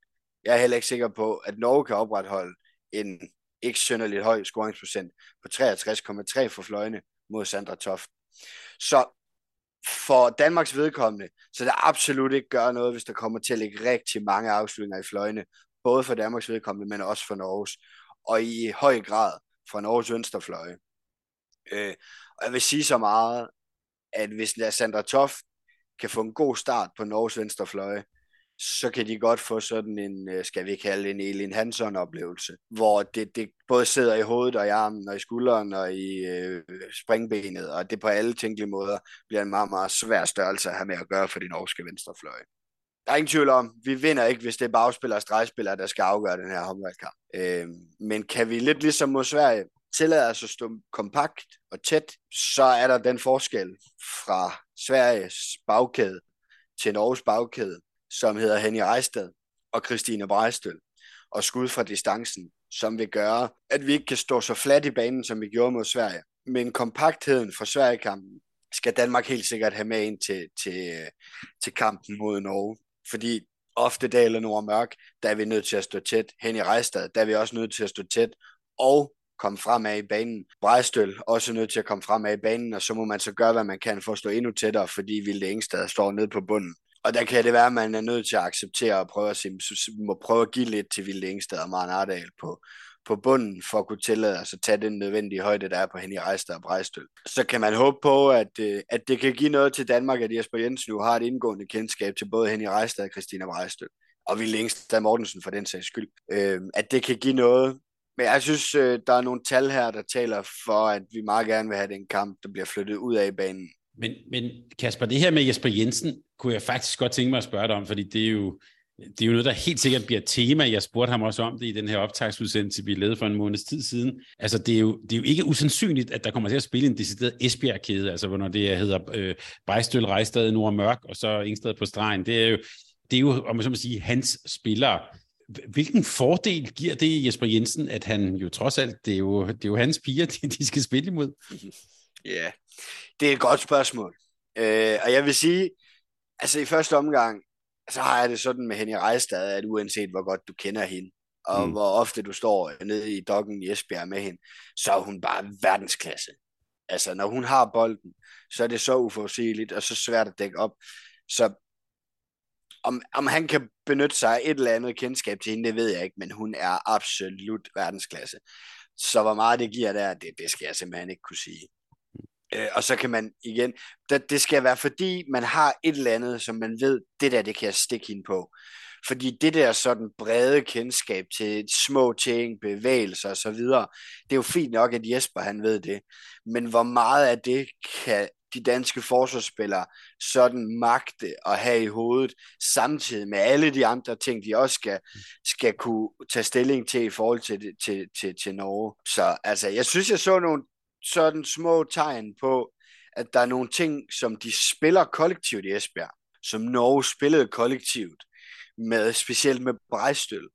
jeg er heller ikke sikker på, at Norge kan opretholde en ikke synderligt høj scoringsprocent på 63,3 for fløjene mod Sandra Toft. Så for Danmarks vedkommende, så det absolut ikke gør noget, hvis der kommer til at ligge rigtig mange afslutninger i fløjene, både for Danmarks vedkommende, men også for Norges, og i høj grad for Norges venstrefløje. Øh, og jeg vil sige så meget, at hvis Sandra Toft kan få en god start på Norges venstrefløje, så kan de godt få sådan en, øh, skal vi kalde en Elin Hansson-oplevelse, hvor det, det både sidder i hovedet og i armen og i skulderen og i øh, springbenet, og det på alle tænkelige måder bliver en meget, meget svær størrelse at have med at gøre for de norske venstrefløje. Der er ingen tvivl om, vi vinder ikke, hvis det er bagspillere og stregspillere, der skal afgøre den her håndboldkamp. Øh, men kan vi lidt ligesom mod Sverige tillader os at stå kompakt og tæt, så er der den forskel fra Sveriges bagkæde til Norges bagkæde, som hedder Henny Reistad og Christine Brejstøl, og skud fra distancen, som vil gøre, at vi ikke kan stå så fladt i banen, som vi gjorde mod Sverige. Men kompaktheden fra Sverige-kampen skal Danmark helt sikkert have med ind til, til, til kampen mod Norge. Fordi ofte daler Nord Mørk, der er vi nødt til at stå tæt. Henny Reistad, der er vi også nødt til at stå tæt. Og komme fremad i banen. Brejstøl også nødt til at komme fremad i banen, og så må man så gøre, hvad man kan for at stå endnu tættere, fordi Vilde Engstad står nede på bunden. Og der kan det være, at man er nødt til at acceptere og prøve at, sige, må prøve at give lidt til Vilde Engstad og Maren Ardal på, på bunden for at kunne tillade os at tage den nødvendige højde, der er på Henny Rejstad og Brejstøl. Så kan man håbe på, at, øh, at det kan give noget til Danmark, at Jesper Jensen nu har et indgående kendskab til både Henny Rejstad og Christina Brejstøl. Og vi Ingstad Mortensen for den sags skyld. Øh, at det kan give noget. Men jeg synes, øh, der er nogle tal her, der taler for, at vi meget gerne vil have den kamp, der bliver flyttet ud af banen. Men, men Kasper, det her med Jesper Jensen, kunne jeg faktisk godt tænke mig at spørge dig om, fordi det er jo, det er jo noget, der helt sikkert bliver tema. Jeg spurgte ham også om det i den her optagsudsendelse, vi lavede for en måneds tid siden. Altså, det er jo, det er jo ikke usandsynligt, at der kommer til at spille en decideret Esbjerg-kæde, altså når det hedder øh, Brejstøl, Rejstad, Nord Mørk, og så Ingsted på stregen. Det er jo, det er jo om man så må sige, hans spillere. Hvilken fordel giver det Jesper Jensen, at han jo trods alt, det er jo, det er jo hans piger, de, de skal spille imod? Ja, yeah det er et godt spørgsmål. Øh, og jeg vil sige, altså i første omgang, så har jeg det sådan med Henny Rejstad, at uanset hvor godt du kender hende, og mm. hvor ofte du står nede i dokken i Esbjerg med hende, så er hun bare verdensklasse. Altså, når hun har bolden, så er det så uforudsigeligt, og så svært at dække op. Så om, om han kan benytte sig af et eller andet kendskab til hende, det ved jeg ikke, men hun er absolut verdensklasse. Så hvor meget det giver der, det, det skal jeg simpelthen ikke kunne sige. Øh, og så kan man igen, det, det skal være fordi, man har et eller andet, som man ved, det der, det kan jeg stikke hende på. Fordi det der sådan brede kendskab til små ting, bevægelser og så videre, det er jo fint nok, at Jesper han ved det. Men hvor meget af det kan de danske forsvarsspillere sådan magte at have i hovedet, samtidig med alle de andre ting, de også skal, skal kunne tage stilling til i forhold til, til, til, til Norge. Så altså, jeg synes, jeg så nogle sådan små tegn på, at der er nogle ting, som de spiller kollektivt i Esbjerg, som Norge spillede kollektivt, med, specielt med Brejstøl.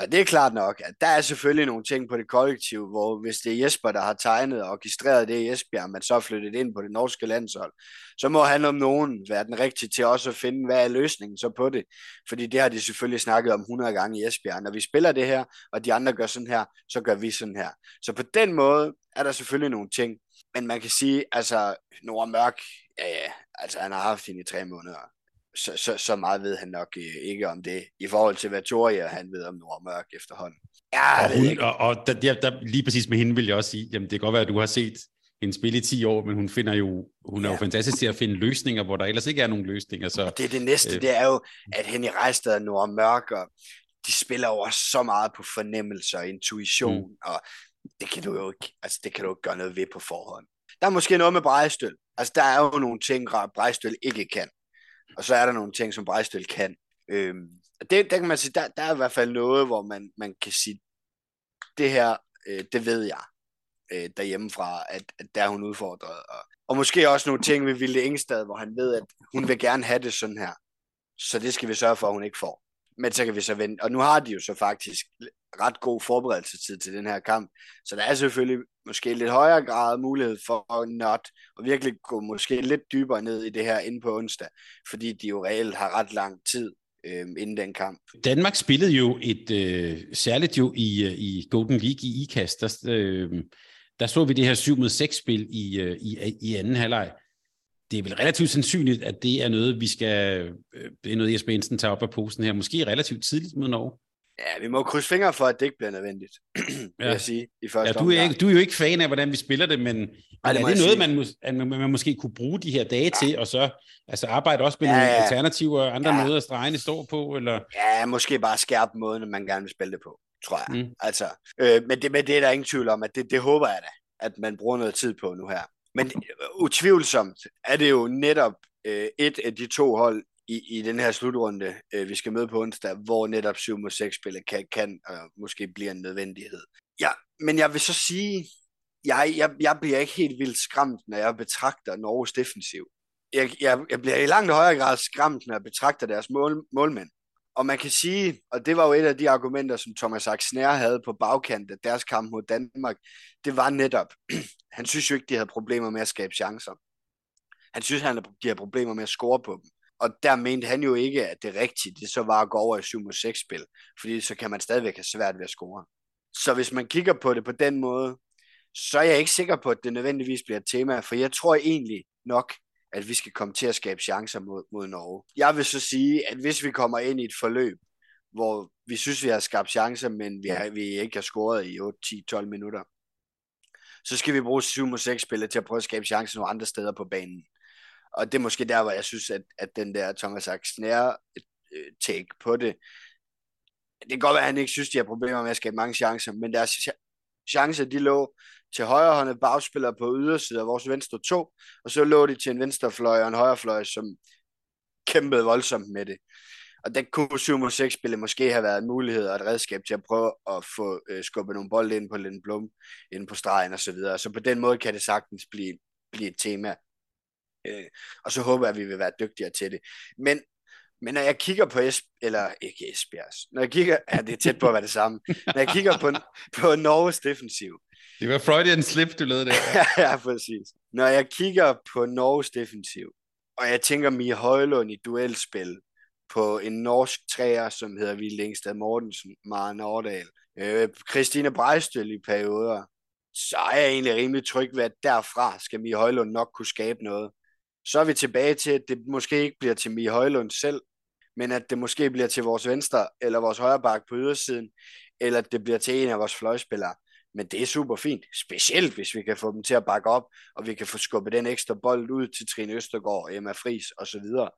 Og det er klart nok, at der er selvfølgelig nogle ting på det kollektiv, hvor hvis det er Jesper, der har tegnet og orkestreret det i Esbjerg, man så flyttet ind på det norske landshold, så må han om nogen være den rigtige til også at finde, hvad er løsningen så på det. Fordi det har de selvfølgelig snakket om 100 gange i Esbjerg. Når vi spiller det her, og de andre gør sådan her, så gør vi sådan her. Så på den måde er der selvfølgelig nogle ting. Men man kan sige, altså, Nora Mørk, ja, ja, altså han har haft hende i tre måneder så, så, så meget ved han nok øh, ikke om det, i forhold til hvad Toria han ved om Nord Mørk efterhånden. Ja, og, hun, og, og der, der, der, lige præcis med hende vil jeg også sige, jamen det kan godt være, at du har set en spil i 10 år, men hun finder jo, hun ja. er jo fantastisk til at finde løsninger, hvor der ellers ikke er nogen løsninger. Så, det er det næste, øh, det er jo, at Henny Rejstad og Nord Mørk, og de spiller over så meget på fornemmelse og intuition, mm. og det kan du jo ikke, altså det kan du ikke gøre noget ved på forhånd. Der er måske noget med Brejstøl. Altså der er jo nogle ting, Brejstøl ikke kan. Og så er der nogle ting, som Brejstel kan. Øhm, det, der kan man sige, der, der er i hvert fald noget, hvor man, man kan sige, det her, øh, det ved jeg øh, derhjemmefra, at, at der er hun udfordret. Og, og måske også nogle ting ved Vilde Engstad, hvor han ved, at hun vil gerne have det sådan her. Så det skal vi sørge for, at hun ikke får. Men så kan vi så vente. Og nu har de jo så faktisk ret god forberedelsestid til den her kamp. Så der er selvfølgelig måske lidt højere grad mulighed for not og virkelig gå måske lidt dybere ned i det her inde på onsdag, fordi de jo reelt har ret lang tid øh, inden den kamp. Danmark spillede jo et, øh, særligt jo i, øh, i Golden League i IKAST, der, øh, der så vi det her 7 mod 6 spil i, øh, i, i anden halvleg. Det er vel relativt sandsynligt, at det er noget, vi skal, øh, det er noget, Jesper Jensen tager op af posen her, måske relativt tidligt mod Norge. Ja, vi må krydse fingre for, at det ikke bliver nødvendigt, [CLEARS THROAT] ja. vil jeg sige, i første ja, du, er ikke, du er jo ikke fan af, hvordan vi spiller det, men, Ej, det er det noget, man, må, man, man måske kunne bruge de her dage ja. til, og så altså arbejde også med ja, nogle ja. alternativer og andre ja. måder at stregene står på? Eller? Ja, måske bare skærpe måden, man gerne vil spille det på, tror jeg. Mm. Altså, øh, men, det, men det er der ingen tvivl om, at det, det håber jeg da, at man bruger noget tid på nu her. Men øh, utvivlsomt er det jo netop øh, et af de to hold i, i den her slutrunde, øh, vi skal møde på onsdag, hvor netop 7 mod 6 spillet kan, kan og måske blive en nødvendighed. Ja, men jeg vil så sige, jeg, jeg, jeg bliver ikke helt vildt skræmt, når jeg betragter Norges defensiv. Jeg, jeg, jeg bliver i langt højere grad skræmt, når jeg betragter deres mål, målmænd. Og man kan sige, og det var jo et af de argumenter, som Thomas Axner havde på bagkant af deres kamp mod Danmark, det var netop, [CLEARS THROAT] han synes jo ikke, de havde problemer med at skabe chancer. Han synes, han de havde problemer med at score på dem. Og der mente han jo ikke, at det rigtige, det så var at gå over i 7 6 spil, fordi så kan man stadigvæk have svært ved at score. Så hvis man kigger på det på den måde, så er jeg ikke sikker på, at det nødvendigvis bliver et tema, for jeg tror egentlig nok, at vi skal komme til at skabe chancer mod, mod Norge. Jeg vil så sige, at hvis vi kommer ind i et forløb, hvor vi synes, vi har skabt chancer, men vi, har, vi ikke har scoret i 8, 10, 12 minutter. Så skal vi bruge 7 mod 6 spillet til at prøve at skabe chancer nogle andre steder på banen. Og det er måske der, hvor jeg synes, at, at den der Thomas Axner øh, take på det, det kan godt være, at han ikke synes, de har problemer med at skabe mange chancer, men deres chancer, de lå til højrehåndet bagspiller på ydersiden af vores venstre to, og så lå de til en venstrefløj og en højrefløj, som kæmpede voldsomt med det. Og der kunne 7 mod 6 spillet måske have været en mulighed og et redskab til at prøve at få øh, skubbet nogle bolde ind på Lind Blum, ind på stregen og så videre. Så på den måde kan det sagtens blive, blive et tema. Øh, og så håber jeg, at vi vil være dygtigere til det. Men men når jeg kigger på Esb eller ikke Esbjergs, når jeg kigger, ja, det er tæt på at være det samme, når jeg kigger på, på Norges defensiv. Det var Freudian slip, du lavede der. [LAUGHS] ja, præcis. Når jeg kigger på Norges defensiv, og jeg tænker Mie Højlund i duelspil på en norsk træer, som hedder Vi Længstad Mortensen, Maren Nordal, øh, Christine Brejstøl i perioder, så er jeg egentlig rimelig tryg ved, at derfra skal Mie Højlund nok kunne skabe noget. Så er vi tilbage til, at det måske ikke bliver til Mie Højlund selv, men at det måske bliver til vores venstre eller vores højre bak på ydersiden, eller at det bliver til en af vores fløjspillere. Men det er super fint, specielt hvis vi kan få dem til at bakke op, og vi kan få skubbet den ekstra bold ud til Trine Østergaard, Emma Fris og så videre.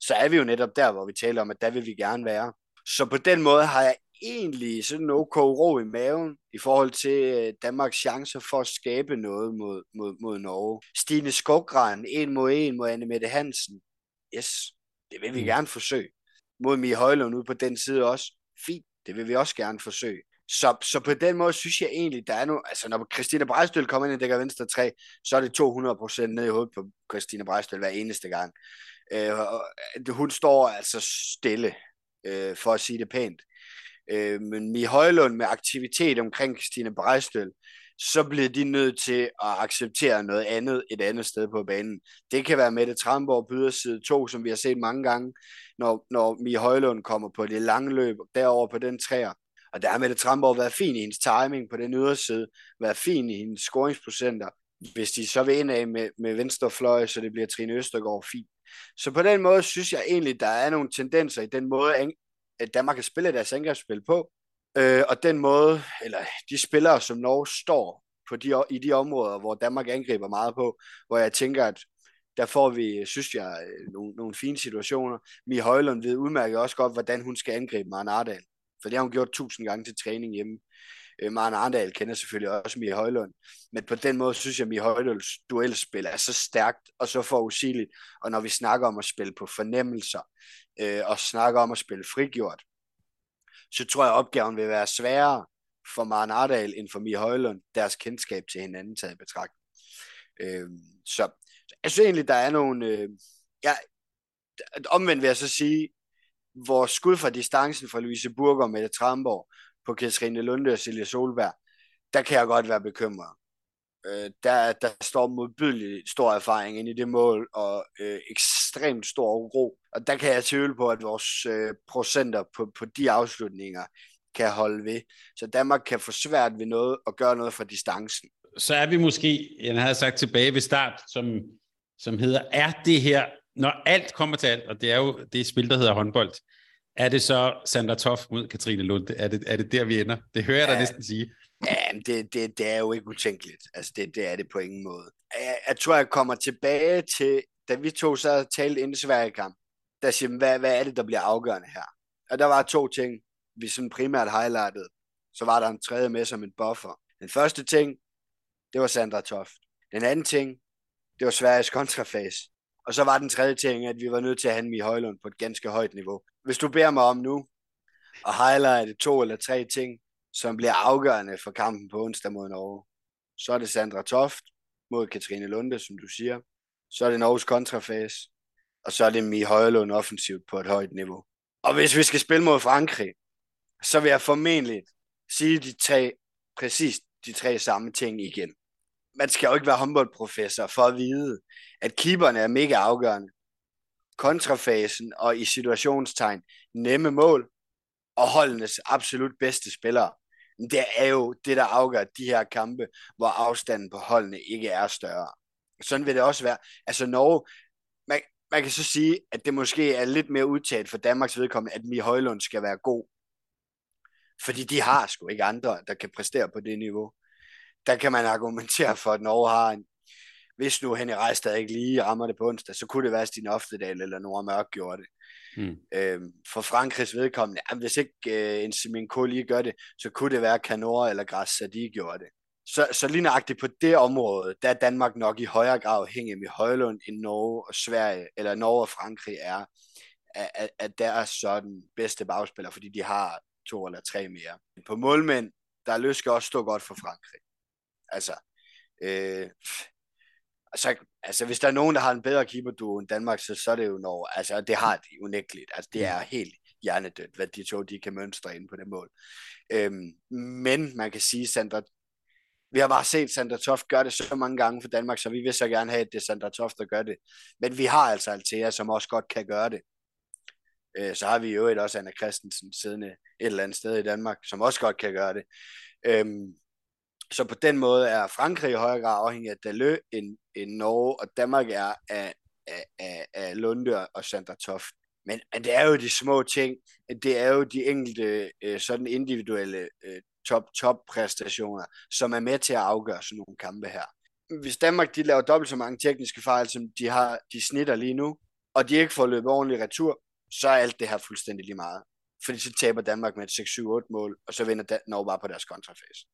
Så er vi jo netop der, hvor vi taler om, at der vil vi gerne være. Så på den måde har jeg egentlig sådan ok ro i maven i forhold til øh, Danmarks chancer for at skabe noget mod, mod, mod Norge. Stine Skogran, en mod en mod Anne Mette Hansen. Yes, det vil vi mm. gerne forsøge mod Mie Højlund ud på den side også. Fint, det vil vi også gerne forsøge. Så, så på den måde synes jeg egentlig, der er nu, altså når Christina Brejstøl kommer ind i dækker venstre 3, så er det 200% ned i hovedet på Christina Brejstøl hver eneste gang. Øh, og hun står altså stille, øh, for at sige det pænt. Øh, men i Højlund med aktivitet omkring Christina Brejstøl, så bliver de nødt til at acceptere noget andet et andet sted på banen. Det kan være Mette Tramborg på yderside 2, som vi har set mange gange, når, når Mie Højlund kommer på det lange løb derover på den træer. Og der har Mette Tramborg været fin i hendes timing på den yderside, været fin i hendes scoringsprocenter. Hvis de så vil ind af med, med venstre fløj, så det bliver Trine Østergaard fint. Så på den måde synes jeg egentlig, der er nogle tendenser i den måde, at Danmark kan spille deres angrebsspil på, Øh, og den måde, eller de spillere, som Norge står på de, i de områder, hvor Danmark angriber meget på, hvor jeg tænker, at der får vi, synes jeg, øh, nogle, nogle fine situationer. Mie Højlund ved udmærket også godt, hvordan hun skal angribe Maren Ardal. For det har hun gjort tusind gange til træning hjemme. Øh, Maren Arndal kender selvfølgelig også Mie Højlund, men på den måde synes jeg, at Mie Højlunds duelspil er så stærkt og så forudsigeligt, og når vi snakker om at spille på fornemmelser, øh, og snakker om at spille frigjort, så tror jeg, at opgaven vil være sværere for Maren Ardal end for Mie Højlund, deres kendskab til hinanden taget i betragtning. Øh, så jeg synes egentlig, der er nogle... Øh, ja, omvendt vil jeg så sige, hvor skud fra distancen fra Louise Burger og Mette Tramborg på Katrine Lunde og Silje Solberg, der kan jeg godt være bekymret. Øh, der, der står modbydelig stor erfaring ind i det mål, og øh, ekstremt stor ro. Og der kan jeg tvivle på, at vores øh, procenter på, på de afslutninger kan holde ved. Så Danmark kan få svært ved noget at gøre noget fra distancen. Så er vi måske, jeg havde sagt tilbage ved start, som, som hedder, er det her, når alt kommer til alt, og det er jo det spil, der hedder håndbold, er det så Sandra Toft mod Katrine Lund? Er det, er det der, vi ender? Det hører jeg ja. dig næsten sige. Ja, det, det, det er jo ikke utænkeligt. Altså, det, det er det på ingen måde. Jeg, jeg tror, jeg kommer tilbage til, da vi to så talte inden Sverige kamp, der siger, hvad, hvad er det, der bliver afgørende her? Og der var to ting, vi sådan primært highlightede. Så var der en tredje med som en buffer. Den første ting, det var Sandra Toft. Den anden ting, det var Sveriges kontrafase. Og så var den tredje ting, at vi var nødt til at have i Højlund på et ganske højt niveau. Hvis du beder mig om nu at highlighte to eller tre ting, som bliver afgørende for kampen på onsdag mod Norge, så er det Sandra Toft mod Katrine Lunde, som du siger. Så er det Norges kontrafase, og så er det Mie Højlund offensivt på et højt niveau. Og hvis vi skal spille mod Frankrig, så vil jeg formentlig sige de tre, præcis de tre samme ting igen. Man skal jo ikke være håndboldprofessor for at vide, at keeperne er mega afgørende. Kontrafasen og i situationstegn nemme mål og holdenes absolut bedste spillere. Det er jo det, der afgør de her kampe, hvor afstanden på holdene ikke er større. Sådan vil det også være. Altså Norge, man, man kan så sige, at det måske er lidt mere udtalt for Danmarks vedkommende, at Mi Højlund skal være god Fordi de har sgu ikke andre, der kan præstere på det niveau. Der kan man argumentere for, at Norge har en, hvis nu Henrik Rejstad ikke lige rammer det på onsdag, så kunne det være Stine Oftedal eller Nora Mørk gjorde det. Mm. Øhm, for Frankrigs vedkommende, jamen, hvis ikke øh, en Simin lige gør det, så kunne det være Canora eller Græs de gjorde det. Så, så lige nøjagtigt på det område, der er Danmark nok i højere grad afhængig med Højlund end Norge og Sverige, eller Norge og Frankrig er, at, at der er sådan bedste bagspiller, fordi de har to eller tre mere. På målmænd, der er Løske også stå godt for Frankrig. Altså, øh, altså, altså, hvis der er nogen, der har en bedre keeper end Danmark, så, så er det jo Norge. Altså, det har de unægteligt. Altså, det er helt hjernedødt, hvad de to de kan mønstre ind på det mål. Øhm, men man kan sige, Sandra, vi har bare set Sandra Toft gøre det så mange gange for Danmark, så vi vil så gerne have, at det er Sandra Toft, der gør det. Men vi har altså Altea, som også godt kan gøre det. Øh, så har vi jo også Anna Christensen siddende et eller andet sted i Danmark, som også godt kan gøre det. Øhm, så på den måde er Frankrig i højere grad afhængig af Dalø end, end Norge, og Danmark er af, af, af, af Lunde og Sandra Toft. Men, men det er jo de små ting, det er jo de enkelte øh, sådan individuelle øh, top-top præstationer, som er med til at afgøre sådan nogle kampe her. Hvis Danmark de laver dobbelt så mange tekniske fejl, som de har de snitter lige nu, og de ikke får løbet ordentligt retur, så er alt det her fuldstændig lige meget. Fordi så taber Danmark med et 6-7-8 mål, og så vinder Norge bare på deres kontrafase.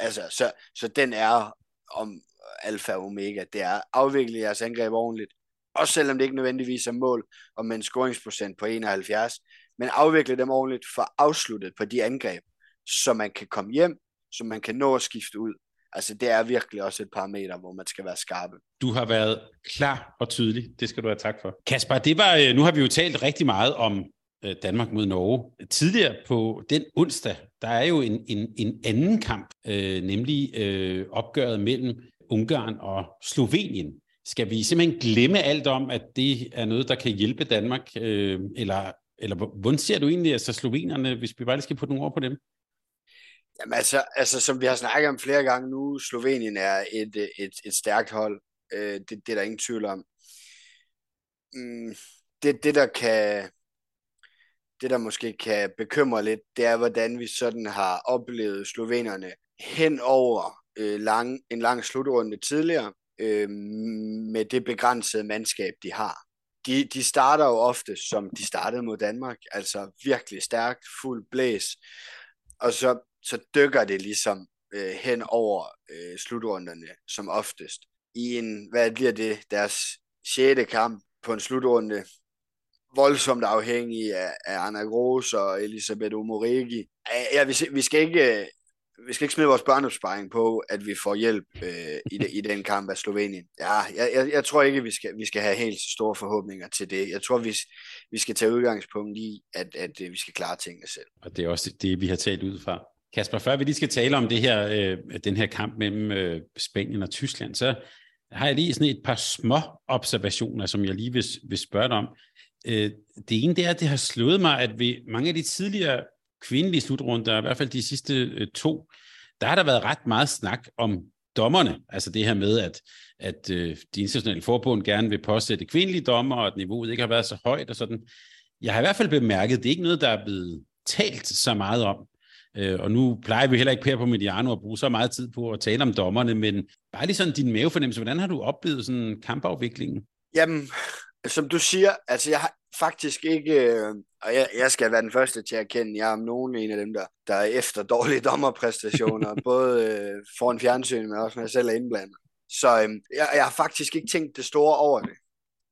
Altså, så, så den er om alfa og omega. Det er afvikle jeres angreb ordentligt. Også selvom det ikke nødvendigvis er mål og med en scoringsprocent på 71. Men afvikle dem ordentligt for afsluttet på de angreb, så man kan komme hjem, så man kan nå at skifte ud. Altså det er virkelig også et parameter, hvor man skal være skarpe. Du har været klar og tydelig. Det skal du have tak for. Kasper, det var, øh, nu har vi jo talt rigtig meget om Øh, Danmark mod Norge. Tidligere på den onsdag, der er jo en, en, en anden kamp, øh, nemlig øh, opgøret mellem Ungarn og Slovenien. Skal vi simpelthen glemme alt om, at det er noget, der kan hjælpe Danmark? Øh, eller, eller hvordan ser du egentlig altså slovenerne, hvis vi bare lige skal putte nogle ord på dem? Jamen altså, altså, som vi har snakket om flere gange nu, Slovenien er et, et, et stærkt hold. Øh, det, det er der ingen tvivl om. Mm, det, det, der kan, det, der måske kan bekymre lidt, det er, hvordan vi sådan har oplevet slovenerne hen over øh, lang, en lang slutrunde tidligere, øh, med det begrænsede mandskab, de har. De, de starter jo ofte, som de startede mod Danmark, altså virkelig stærkt, fuld blæs, og så så dykker det ligesom øh, hen over øh, slutrunderne som oftest. I en, hvad bliver det, deres sjette kamp på en slutrunde, voldsomt afhængig af, af Anna Gros og Elisabeth Omorigi. Ja, vi, vi skal ikke øh, vi skal ikke smide vores børneopsparing på, at vi får hjælp øh, i, de, i den kamp af Slovenien. Ja, jeg, jeg, jeg tror ikke, vi skal, vi skal have helt så store forhåbninger til det. Jeg tror, vi, vi skal tage udgangspunkt i, at, at, at vi skal klare tingene selv. Og det er også det, vi har talt ud fra. Kasper, før vi lige skal tale om det her, øh, den her kamp mellem øh, Spanien og Tyskland, så har jeg lige sådan et par små observationer, som jeg lige vil, vil spørge dig om. Øh, det ene det er, at det har slået mig, at ved mange af de tidligere kvindelige slutrunder, i hvert fald de sidste øh, to, der har der været ret meget snak om dommerne. Altså det her med, at, at øh, de internationale forbund gerne vil påsætte kvindelige dommer, og at niveauet ikke har været så højt og sådan. Jeg har i hvert fald bemærket, at det er ikke noget, der er blevet talt så meget om. Øh, og nu plejer vi heller ikke her på Mediano at bruge så meget tid på at tale om dommerne, men bare lige sådan din mavefornemmelse, hvordan har du oplevet sådan kampafviklingen? Jamen, som du siger, altså jeg har faktisk ikke, øh, og jeg, jeg skal være den første til at erkende, jeg er om nogen en af dem, der, der er efter dårlige dommerpræstationer, [LAUGHS] både øh, foran fjernsyn, men også når jeg selv er indblandet. Så øh, jeg, jeg har faktisk ikke tænkt det store over det.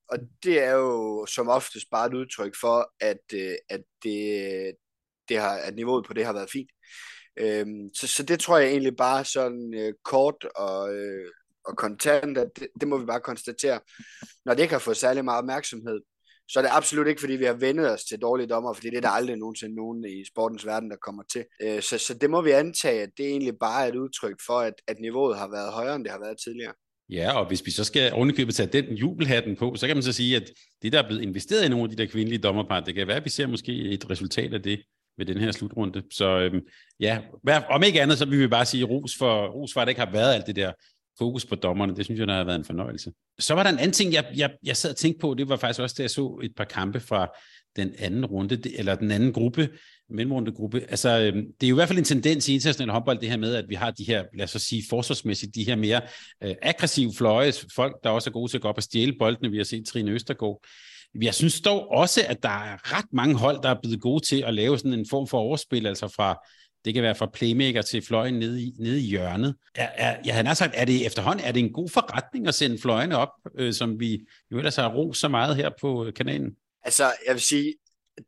Og det er jo som oftest bare et udtryk for, at, øh, at det, det har, at niveauet på det har været fint. Øhm, så, så det tror jeg egentlig bare sådan øh, kort og, øh, og kontant, at det, det må vi bare konstatere. Når det ikke har fået særlig meget opmærksomhed, så er det absolut ikke, fordi vi har vendet os til dårlige dommer, fordi det er der aldrig nogensinde nogen i sportens verden, der kommer til. Øh, så, så det må vi antage, at det egentlig bare er et udtryk for, at, at niveauet har været højere, end det har været tidligere. Ja, og hvis vi så skal ovenikøbet tage den jubelhatten på, så kan man så sige, at det, der er blevet investeret i nogle af de der kvindelige dommerpar, det kan være, at vi ser måske et resultat af det ved den her slutrunde. Så øhm, ja, om ikke andet, så vil vi bare sige ros for, ros for, at det ikke har været alt det der fokus på dommerne. Det synes jeg, der har været en fornøjelse. Så var der en anden ting, jeg, jeg, jeg sad og tænkte på, det var faktisk også, da jeg så et par kampe fra den anden runde, eller den anden gruppe, mellemrundegruppe. Altså, øhm, det er jo i hvert fald en tendens i international håndbold, det her med, at vi har de her, lad os så sige, forsvarsmæssigt, de her mere øh, aggressive fløje, folk, der også er gode til at gå op og stjæle boldene. Vi har set Trine Østergaard. Jeg synes dog også, at der er ret mange hold, der er blevet gode til at lave sådan en form for overspil, altså fra det kan være fra playmaker til fløjen nede i, nede i hjørnet. Er, er, jeg havde sagt, er det efterhånden er det en god forretning at sende fløjene op, øh, som vi jo ellers har ro så meget her på kanalen? Altså, jeg vil sige,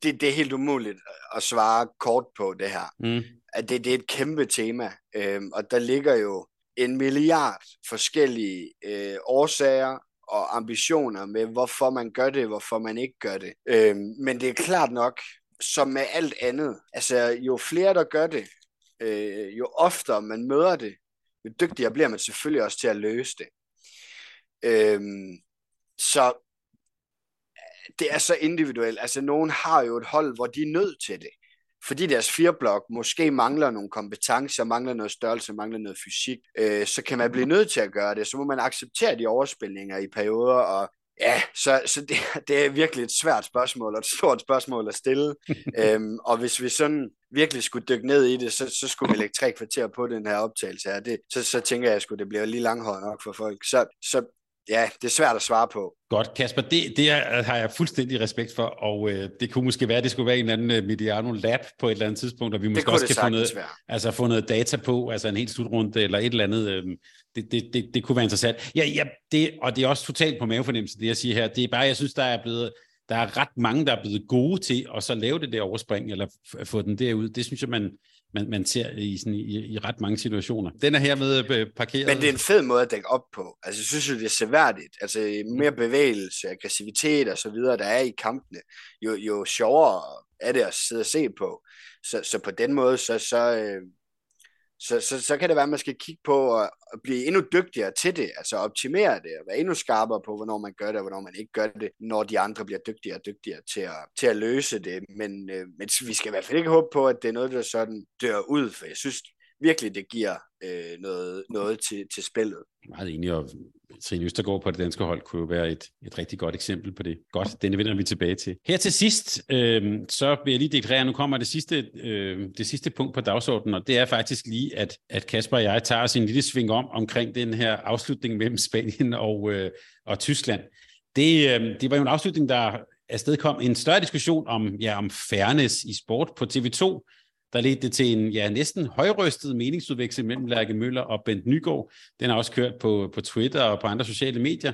det, det er helt umuligt at svare kort på det her. Mm. At det, det er et kæmpe tema, øhm, og der ligger jo en milliard forskellige øh, årsager og ambitioner med, hvorfor man gør det, hvorfor man ikke gør det. Øhm, men det er klart nok, som med alt andet, altså jo flere der gør det, øh, jo oftere man møder det, jo dygtigere bliver man selvfølgelig også til at løse det. Øh, så det er så individuelt. Altså, nogen har jo et hold, hvor de er nødt til det. Fordi deres fireblok måske mangler nogle kompetencer, mangler noget størrelse, mangler noget fysik, øh, så kan man blive nødt til at gøre det. Så må man acceptere de overspilninger i perioder, og Ja, så, så det, [LAUGHS] det er virkelig et svært spørgsmål, og et stort spørgsmål at stille. [LAUGHS] øhm, og hvis vi sådan virkelig skulle dykke ned i det, så, så skulle vi lægge tre kvarter på den her optagelse her. Det, så, så tænker jeg, at det bliver lige langhåret nok for folk. Så, så ja, det er svært at svare på. Godt, Kasper, det, det har jeg fuldstændig respekt for, og øh, det kunne måske være, det skulle være en eller anden øh, Mediano Lab på et eller andet tidspunkt, og vi måske også kan få noget, altså, få noget data på, altså en helt slutrunde eller et eller andet. Øh, det, det, det, det kunne være interessant. Ja, ja, det, og det er også totalt på mavefornemmelse, det jeg siger her. Det er bare, jeg synes, der er blevet, der er ret mange, der er blevet gode til at så lave det der overspring, eller få den derud. Det synes jeg, man, man, man ser i, sådan, i, i ret mange situationer. Den er hermed øh, parkeret. Men det er en fed måde at dække op på. Altså, jeg synes jo, det er seværdigt. Altså, mere bevægelse, aggressivitet og så videre, der er i kampene, jo, jo sjovere er det at sidde og se på. Så, så på den måde, så, så, øh, så, så, så kan det være, at man skal kigge på at, at blive endnu dygtigere til det, altså optimere det, og være endnu skarpere på, hvornår man gør det, og hvornår man ikke gør det, når de andre bliver dygtigere og dygtigere til at, til at løse det. Men, øh, men vi skal i hvert fald ikke håbe på, at det er noget, der sådan dør ud, for jeg synes virkelig, det giver øh, noget, noget til, til spillet. Meget enig, og Trine Østergaard på det danske hold kunne jo være et, et rigtig godt eksempel på det. Godt, den vender vi tilbage til. Her til sidst, øh, så vil jeg lige deklarere, nu kommer det sidste, øh, det sidste punkt på dagsordenen, og det er faktisk lige, at, at Kasper og jeg tager os en lille sving om omkring den her afslutning mellem [LAUGHS] Spanien og, øh, og Tyskland. Det, øh, det var jo en afslutning, der afstedkom en større diskussion om, ja, om fairness i sport på TV2, der ledte det til en ja, næsten højrystet meningsudveksling mellem Lærke Møller og Bent Nygaard. Den har også kørt på, på Twitter og på andre sociale medier.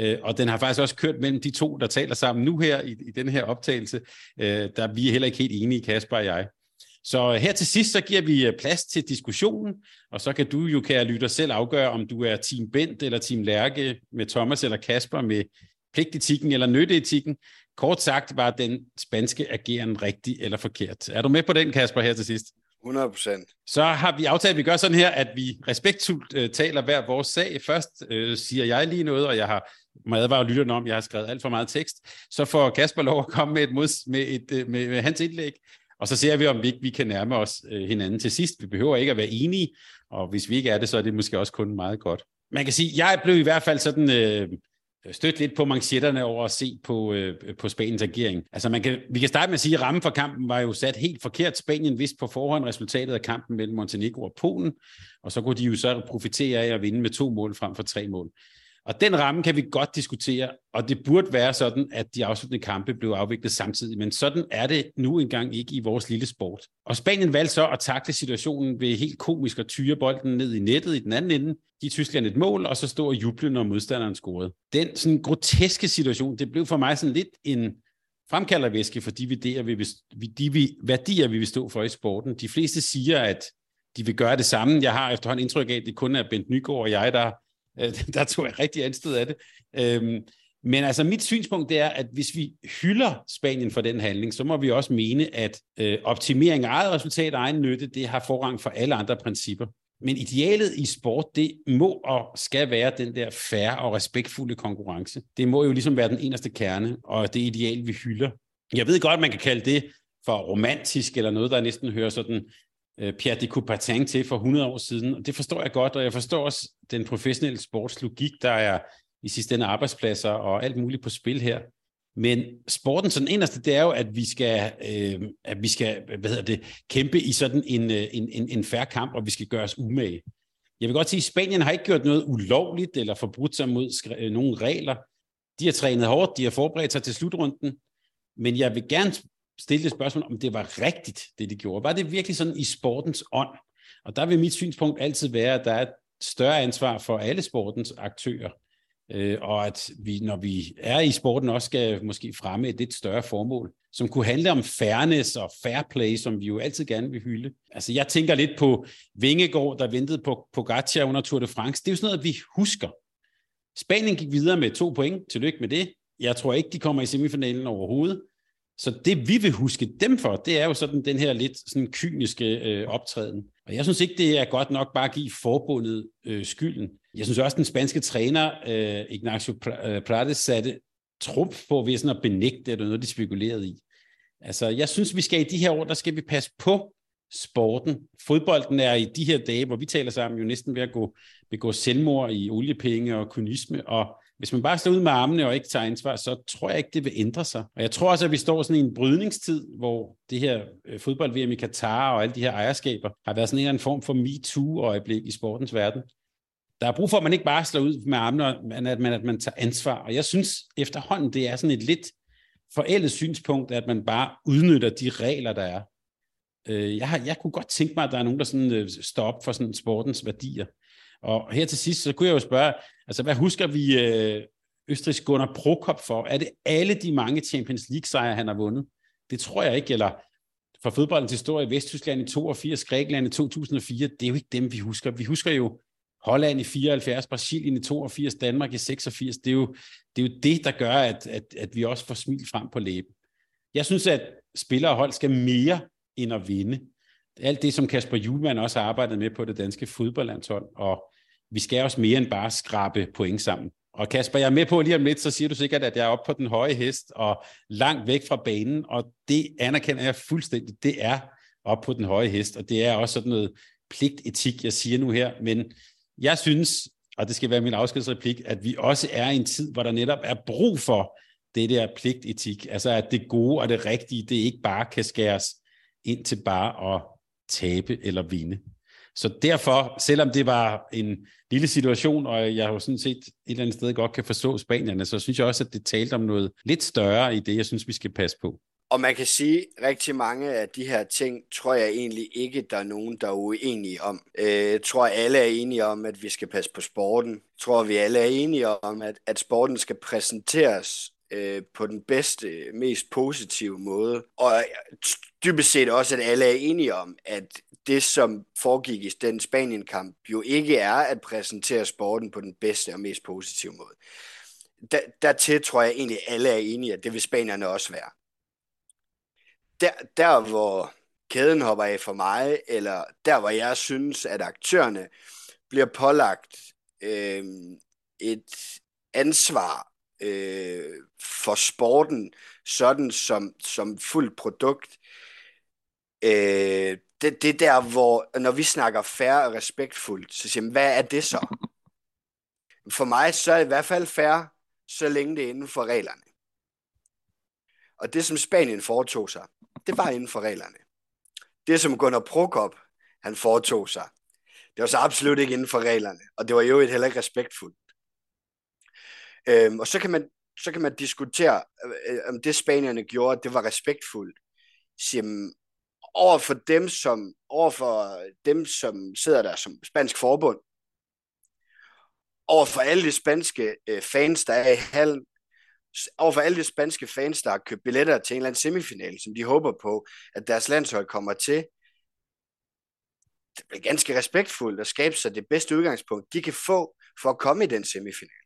Øh, og den har faktisk også kørt mellem de to, der taler sammen nu her i, i den her optagelse. Øh, der vi er heller ikke helt enige, Kasper og jeg. Så øh, her til sidst, så giver vi øh, plads til diskussionen, og så kan du jo, kære lytter, selv afgøre, om du er Team Bent eller Team Lærke med Thomas eller Kasper med pligtetikken eller nytteetikken. Kort sagt, var den spanske ageren rigtig eller forkert? Er du med på den, Kasper, her til sidst? 100 procent. Så har vi aftalt, at vi gør sådan her, at vi respektfuldt uh, taler hver vores sag. Først uh, siger jeg lige noget, og jeg har må advare lytterne om, jeg har skrevet alt for meget tekst. Så får Kasper lov at komme med, et mods, med, et, uh, med, med hans indlæg, og så ser vi, om vi ikke vi kan nærme os uh, hinanden til sidst. Vi behøver ikke at være enige, og hvis vi ikke er det, så er det måske også kun meget godt. Man kan sige, jeg blev i hvert fald sådan... Uh, Øh, støtte lidt på manchetterne over at se på, øh, på Spaniens agering. Altså man kan, vi kan starte med at sige, at rammen for kampen var jo sat helt forkert. Spanien vidste på forhånd resultatet af kampen mellem Montenegro og Polen, og så kunne de jo så profitere af at vinde med to mål frem for tre mål. Og den ramme kan vi godt diskutere, og det burde være sådan, at de afsluttende kampe blev afviklet samtidig, men sådan er det nu engang ikke i vores lille sport. Og Spanien valgte så at takle situationen ved helt komisk at tyre bolden ned i nettet i den anden ende, give Tyskland et mål, og så stå og juble, når modstanderen scorede. Den sådan groteske situation, det blev for mig sådan lidt en fremkaldervæske for de værdier, vi vil, de værdier, vi vil stå for i sporten. De fleste siger, at de vil gøre det samme. Jeg har efterhånden indtryk af, at det kun er Bent Nygaard og jeg, der Øh, [LAUGHS] der tog jeg rigtig anstød af det. Øh, men altså mit synspunkt det er, at hvis vi hylder Spanien for den handling, så må vi også mene, at øh, optimering af eget resultat og egen nytte, det har forrang for alle andre principper. Men idealet i sport, det må og skal være den der færre og respektfulde konkurrence. Det må jo ligesom være den eneste kerne, og det ideal, vi hylder. Jeg ved godt, man kan kalde det for romantisk, eller noget, der næsten hører sådan øh, Pierre de Coubertin til for 100 år siden, og det forstår jeg godt, og jeg forstår også den professionelle sportslogik, der er i sidste ende arbejdspladser og alt muligt på spil her. Men sporten sådan eneste, det er jo, at vi skal, øh, at vi skal hvad hedder det, kæmpe i sådan en, øh, en, en, en færre kamp, og vi skal gøre os umage. Jeg vil godt sige, at Spanien har ikke gjort noget ulovligt eller forbrudt sig mod skre- øh, nogle regler. De har trænet hårdt, de har forberedt sig til slutrunden, men jeg vil gerne stille det spørgsmål, om det var rigtigt, det de gjorde. Var det virkelig sådan i sportens ånd? Og der vil mit synspunkt altid være, at der er et større ansvar for alle sportens aktører, øh, og at vi, når vi er i sporten, også skal måske fremme et lidt større formål, som kunne handle om fairness og fair play, som vi jo altid gerne vil hylde. Altså jeg tænker lidt på Vingegård, der ventede på Pogacar under Tour de France. Det er jo sådan noget, vi husker. Spanien gik videre med to point. Tillykke med det. Jeg tror ikke, de kommer i semifinalen overhovedet. Så det vi vil huske dem for, det er jo sådan den her lidt sådan kyniske øh, optræden. Og jeg synes ikke, det er godt nok bare at give forbundet øh, skylden. Jeg synes også, den spanske træner, øh, Ignacio øh, Prades, satte trumf på ved sådan at benægte, at det noget, de spekulerede i. Altså, jeg synes, vi skal i de her år, der skal vi passe på sporten. Fodbolden er i de her dage, hvor vi taler sammen, jo næsten ved at gå, begå selvmord i oliepenge og kynisme, og hvis man bare står ud med armene og ikke tager ansvar, så tror jeg ikke, det vil ændre sig. Og jeg tror også, at vi står sådan i en brydningstid, hvor det her øh, fodbold-VM i Katar og alle de her ejerskaber har været sådan en eller anden form for MeToo-øjeblik i sportens verden. Der er brug for, at man ikke bare slår ud med armene, men at man, at man tager ansvar. Og jeg synes efterhånden, det er sådan et lidt forældet synspunkt, at man bare udnytter de regler, der er. Øh, jeg, har, jeg kunne godt tænke mig, at der er nogen, der sådan, øh, står op for sådan sportens værdier. Og her til sidst, så kunne jeg jo spørge, altså hvad husker vi øh, Østrigs Gunnar Prokop for? Er det alle de mange Champions League-sejre, han har vundet? Det tror jeg ikke, eller for fodboldens historie, Vesttyskland i 82, Grækenland i 2004, det er jo ikke dem, vi husker. Vi husker jo Holland i 74, Brasilien i 82, Danmark i 86. Det er jo det, er jo det der gør, at, at, at vi også får smil frem på læben. Jeg synes, at spillere og hold skal mere end at vinde. Alt det, som Kasper Julemand også har arbejdet med på det danske fodboldlandshold, og vi skal også mere end bare skrabe point sammen. Og Kasper, jeg er med på lige om lidt, så siger du sikkert, at jeg er oppe på den høje hest og langt væk fra banen, og det anerkender jeg fuldstændig. Det er oppe på den høje hest, og det er også sådan noget pligtetik, jeg siger nu her, men jeg synes, og det skal være min afskedsreplik, at vi også er i en tid, hvor der netop er brug for det der pligtetik, altså at det gode og det rigtige, det ikke bare kan skæres ind til bare at tabe eller vinde. Så derfor, selvom det var en lille situation, og jeg jo sådan set et eller andet sted godt kan forstå spanierne, så synes jeg også, at det talte om noget lidt større i det, jeg synes, vi skal passe på. Og man kan sige, at rigtig mange af de her ting, tror jeg egentlig ikke, der er nogen, der er uenige om. Øh, jeg tror, alle er enige om, at vi skal passe på sporten. Jeg tror, vi alle er enige om, at, at sporten skal præsenteres øh, på den bedste, mest positive måde. Og dybest set også, at alle er enige om, at det, som foregik i den Spanien-kamp, jo ikke er at præsentere sporten på den bedste og mest positive måde. Der, dertil tror jeg egentlig, alle er enige, at det vil spanierne også være. Der, der hvor kæden hopper af for mig, eller der hvor jeg synes, at aktørerne bliver pålagt øh, et ansvar øh, for sporten, sådan som, som fuldt produkt, øh, det, det er der, hvor når vi snakker færre og respektfuldt, så siger man, hvad er det så? [LAUGHS] For mig så er det i hvert fald færre, så længe det er inden for reglerne. Og det, som Spanien foretog sig, det var inden for reglerne. Det, som Gunnar Prokop, han foretog sig, det var så absolut ikke inden for reglerne. Og det var jo et heller ikke respektfuldt. Øhm, og så kan man, så kan man diskutere, øh, om det spanierne gjorde, det var respektfuldt. Siger, over for dem, som, over for dem, som sidder der som spansk forbund, over for alle de spanske øh, fans, der er i hallen, over for alle de spanske fans, der har købt billetter til en eller anden semifinal, som de håber på, at deres landshold kommer til. Det er ganske respektfuldt at skabe sig det bedste udgangspunkt, de kan få for at komme i den semifinal.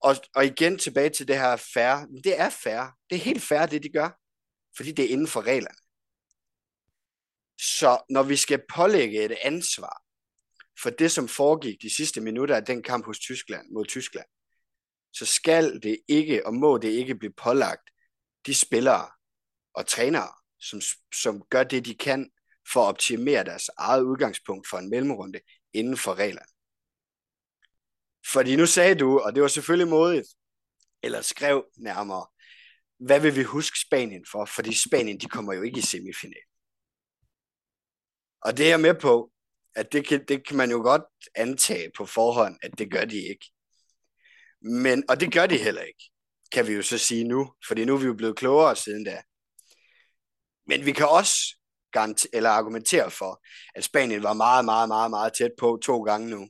Og, og igen tilbage til det her fair. Det er fair. Det er helt fair, det de gør fordi det er inden for reglerne. Så når vi skal pålægge et ansvar for det, som foregik de sidste minutter af den kamp hos Tyskland mod Tyskland, så skal det ikke og må det ikke blive pålagt de spillere og trænere, som, som gør det, de kan for at optimere deres eget udgangspunkt for en mellemrunde inden for reglerne. Fordi nu sagde du, og det var selvfølgelig modigt, eller skrev nærmere, hvad vil vi huske Spanien for? Fordi Spanien, de kommer jo ikke i semifinal. Og det er jeg med på, at det kan, det kan man jo godt antage på forhånd, at det gør de ikke. Men, og det gør de heller ikke, kan vi jo så sige nu, fordi nu er vi jo blevet klogere siden da. Men vi kan også eller argumentere for, at Spanien var meget, meget, meget, meget tæt på to gange nu.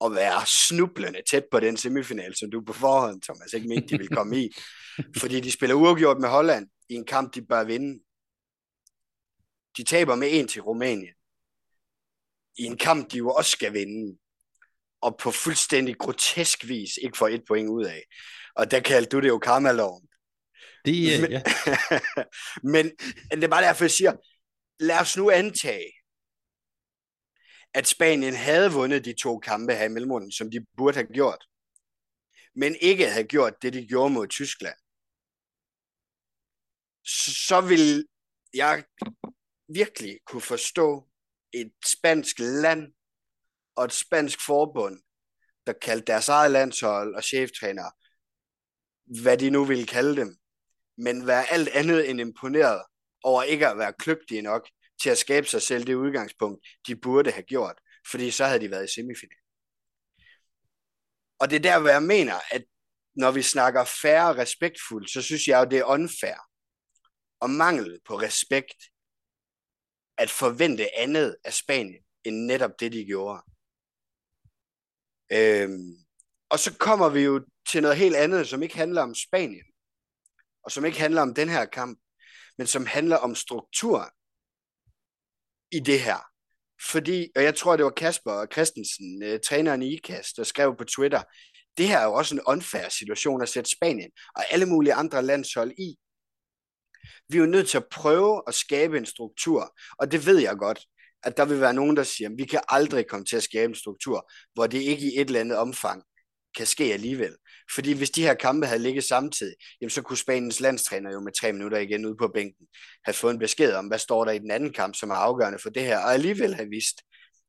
Og være snublende tæt på den semifinal, som du på forhånd, Thomas, ikke mente, de ville komme i. [LAUGHS] Fordi de spiller uafgjort med Holland i en kamp, de bør vinde. De taber med en til Rumænien. I en kamp, de jo også skal vinde. Og på fuldstændig grotesk vis ikke får et point ud af. Og der kaldte du det jo karmaloven. Det, uh, men, ja. [LAUGHS] men det er bare derfor, jeg siger, lad os nu antage, at Spanien havde vundet de to kampe her i mellemrunden, som de burde have gjort, men ikke havde gjort det, de gjorde mod Tyskland, så vil jeg virkelig kunne forstå et spansk land og et spansk forbund, der kaldte deres eget landshold og cheftræner, hvad de nu ville kalde dem, men være alt andet end imponeret over ikke at være kløgtige nok til at skabe sig selv det udgangspunkt, de burde have gjort, fordi så havde de været i semifinalen. Og det er der, hvor jeg mener, at når vi snakker færre og respektfuldt, så synes jeg jo, det er unfair og mangel på respekt at forvente andet af Spanien, end netop det, de gjorde. Øhm, og så kommer vi jo til noget helt andet, som ikke handler om Spanien, og som ikke handler om den her kamp, men som handler om strukturen i det her. Fordi, og jeg tror, det var Kasper Christensen, øh, træneren i IKAST, der skrev på Twitter, det her er jo også en unfair situation at sætte Spanien og alle mulige andre landshold i. Vi er jo nødt til at prøve at skabe en struktur, og det ved jeg godt, at der vil være nogen, der siger, at vi kan aldrig komme til at skabe en struktur, hvor det ikke i et eller andet omfang kan ske alligevel. Fordi hvis de her kampe havde ligget samtidig, jamen så kunne Spaniens landstræner jo med tre minutter igen ude på bænken have fået en besked om, hvad står der i den anden kamp, som er afgørende for det her, og alligevel have vist,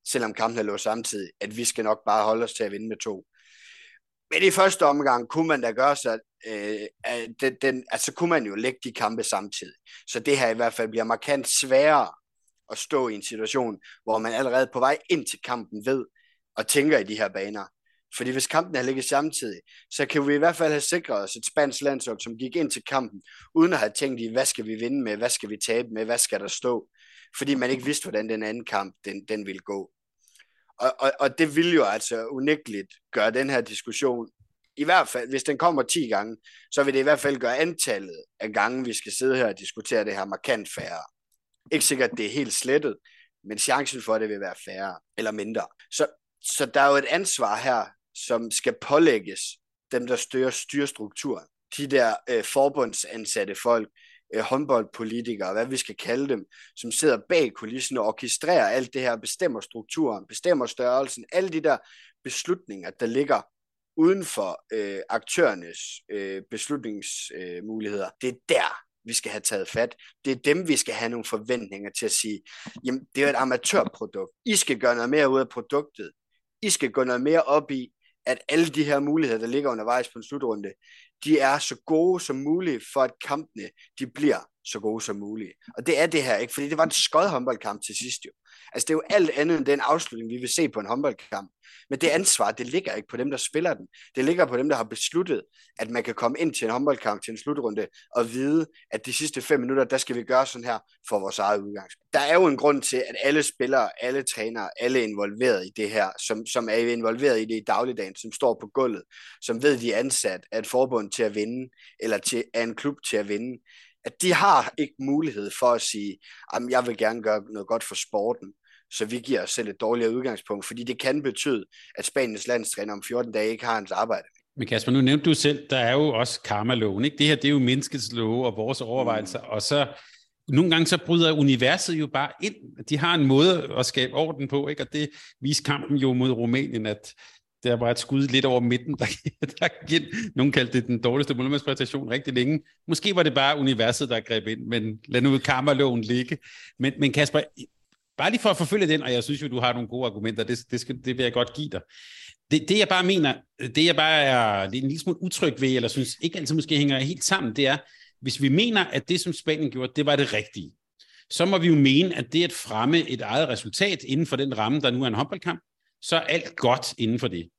selvom kampen lå samtidig, at vi skal nok bare holde os til at vinde med to. Men i første omgang kunne man da gøre sig, øh, den, den, altså kunne man jo lægge de kampe samtidig. Så det her i hvert fald bliver markant sværere at stå i en situation, hvor man allerede på vej ind til kampen ved og tænker i de her baner. Fordi hvis kampen havde ligget samtidig, så kan vi i hvert fald have sikret os et spansk landshold, som gik ind til kampen, uden at have tænkt i, hvad skal vi vinde med, hvad skal vi tabe med, hvad skal der stå. Fordi man ikke vidste, hvordan den anden kamp, den, den ville gå. Og, og, og det vil jo altså unægteligt gøre den her diskussion, i hvert fald, hvis den kommer 10 gange, så vil det i hvert fald gøre antallet af gange, vi skal sidde her og diskutere det her markant færre. Ikke sikkert, det er helt slettet, men chancen for, at det vil være færre eller mindre. Så, så der er jo et ansvar her, som skal pålægges dem, der styrer styrestrukturen. De der øh, forbundsansatte folk, øh, håndboldpolitikere, hvad vi skal kalde dem, som sidder bag kulissen og orkestrerer alt det her, bestemmer strukturen, bestemmer størrelsen, alle de der beslutninger, der ligger uden for øh, aktørernes øh, beslutningsmuligheder. Øh, det er der, vi skal have taget fat. Det er dem, vi skal have nogle forventninger til at sige, jamen, det er et amatørprodukt. I skal gøre noget mere ud af produktet. I skal gå noget mere op i, at alle de her muligheder, der ligger undervejs på en slutrunde, de er så gode som muligt, for at kampene de bliver så gode som muligt. Og det er det her ikke, fordi det var en skød håndboldkamp til sidst jo. Altså det er jo alt andet end den afslutning, vi vil se på en håndboldkamp. Men det ansvar, det ligger ikke på dem, der spiller den. Det ligger på dem, der har besluttet, at man kan komme ind til en håndboldkamp, til en slutrunde, og vide, at de sidste fem minutter, der skal vi gøre sådan her for vores eget udgangspunkt. Der er jo en grund til, at alle spillere, alle trænere, alle er involveret i det her, som, som er involveret i det i dagligdagen, som står på gulvet, som ved, de er ansat af et forbund til at vinde, eller til, af en klub til at vinde at de har ikke mulighed for at sige, at jeg vil gerne gøre noget godt for sporten, så vi giver os selv et dårligere udgangspunkt, fordi det kan betyde, at Spaniens landstræner om 14 dage ikke har hans arbejde. Men Kasper, nu nævnte du selv, der er jo også karma-loven. Ikke? Det her det er jo menneskets love og vores overvejelser, mm. og så nogle gange så bryder universet jo bare ind. De har en måde at skabe orden på, ikke? og det viser kampen jo mod Rumænien, at det er bare et skud lidt over midten, der, der gik, nogen kaldte det den dårligste målmandspræstation rigtig længe. Måske var det bare universet, der greb ind, men lad nu karma-loven ligge. Men, men Kasper, bare lige for at forfølge den, og jeg synes jo, du har nogle gode argumenter, det, det, skal, det vil jeg godt give dig. Det, det jeg bare mener, det jeg bare er, det er en lille smule utryg ved, eller synes ikke altid måske hænger helt sammen, det er, hvis vi mener, at det, som Spanien gjorde, det var det rigtige, så må vi jo mene, at det at fremme et eget resultat inden for den ramme, der nu er en håndboldkamp, så er alt godt inden for det.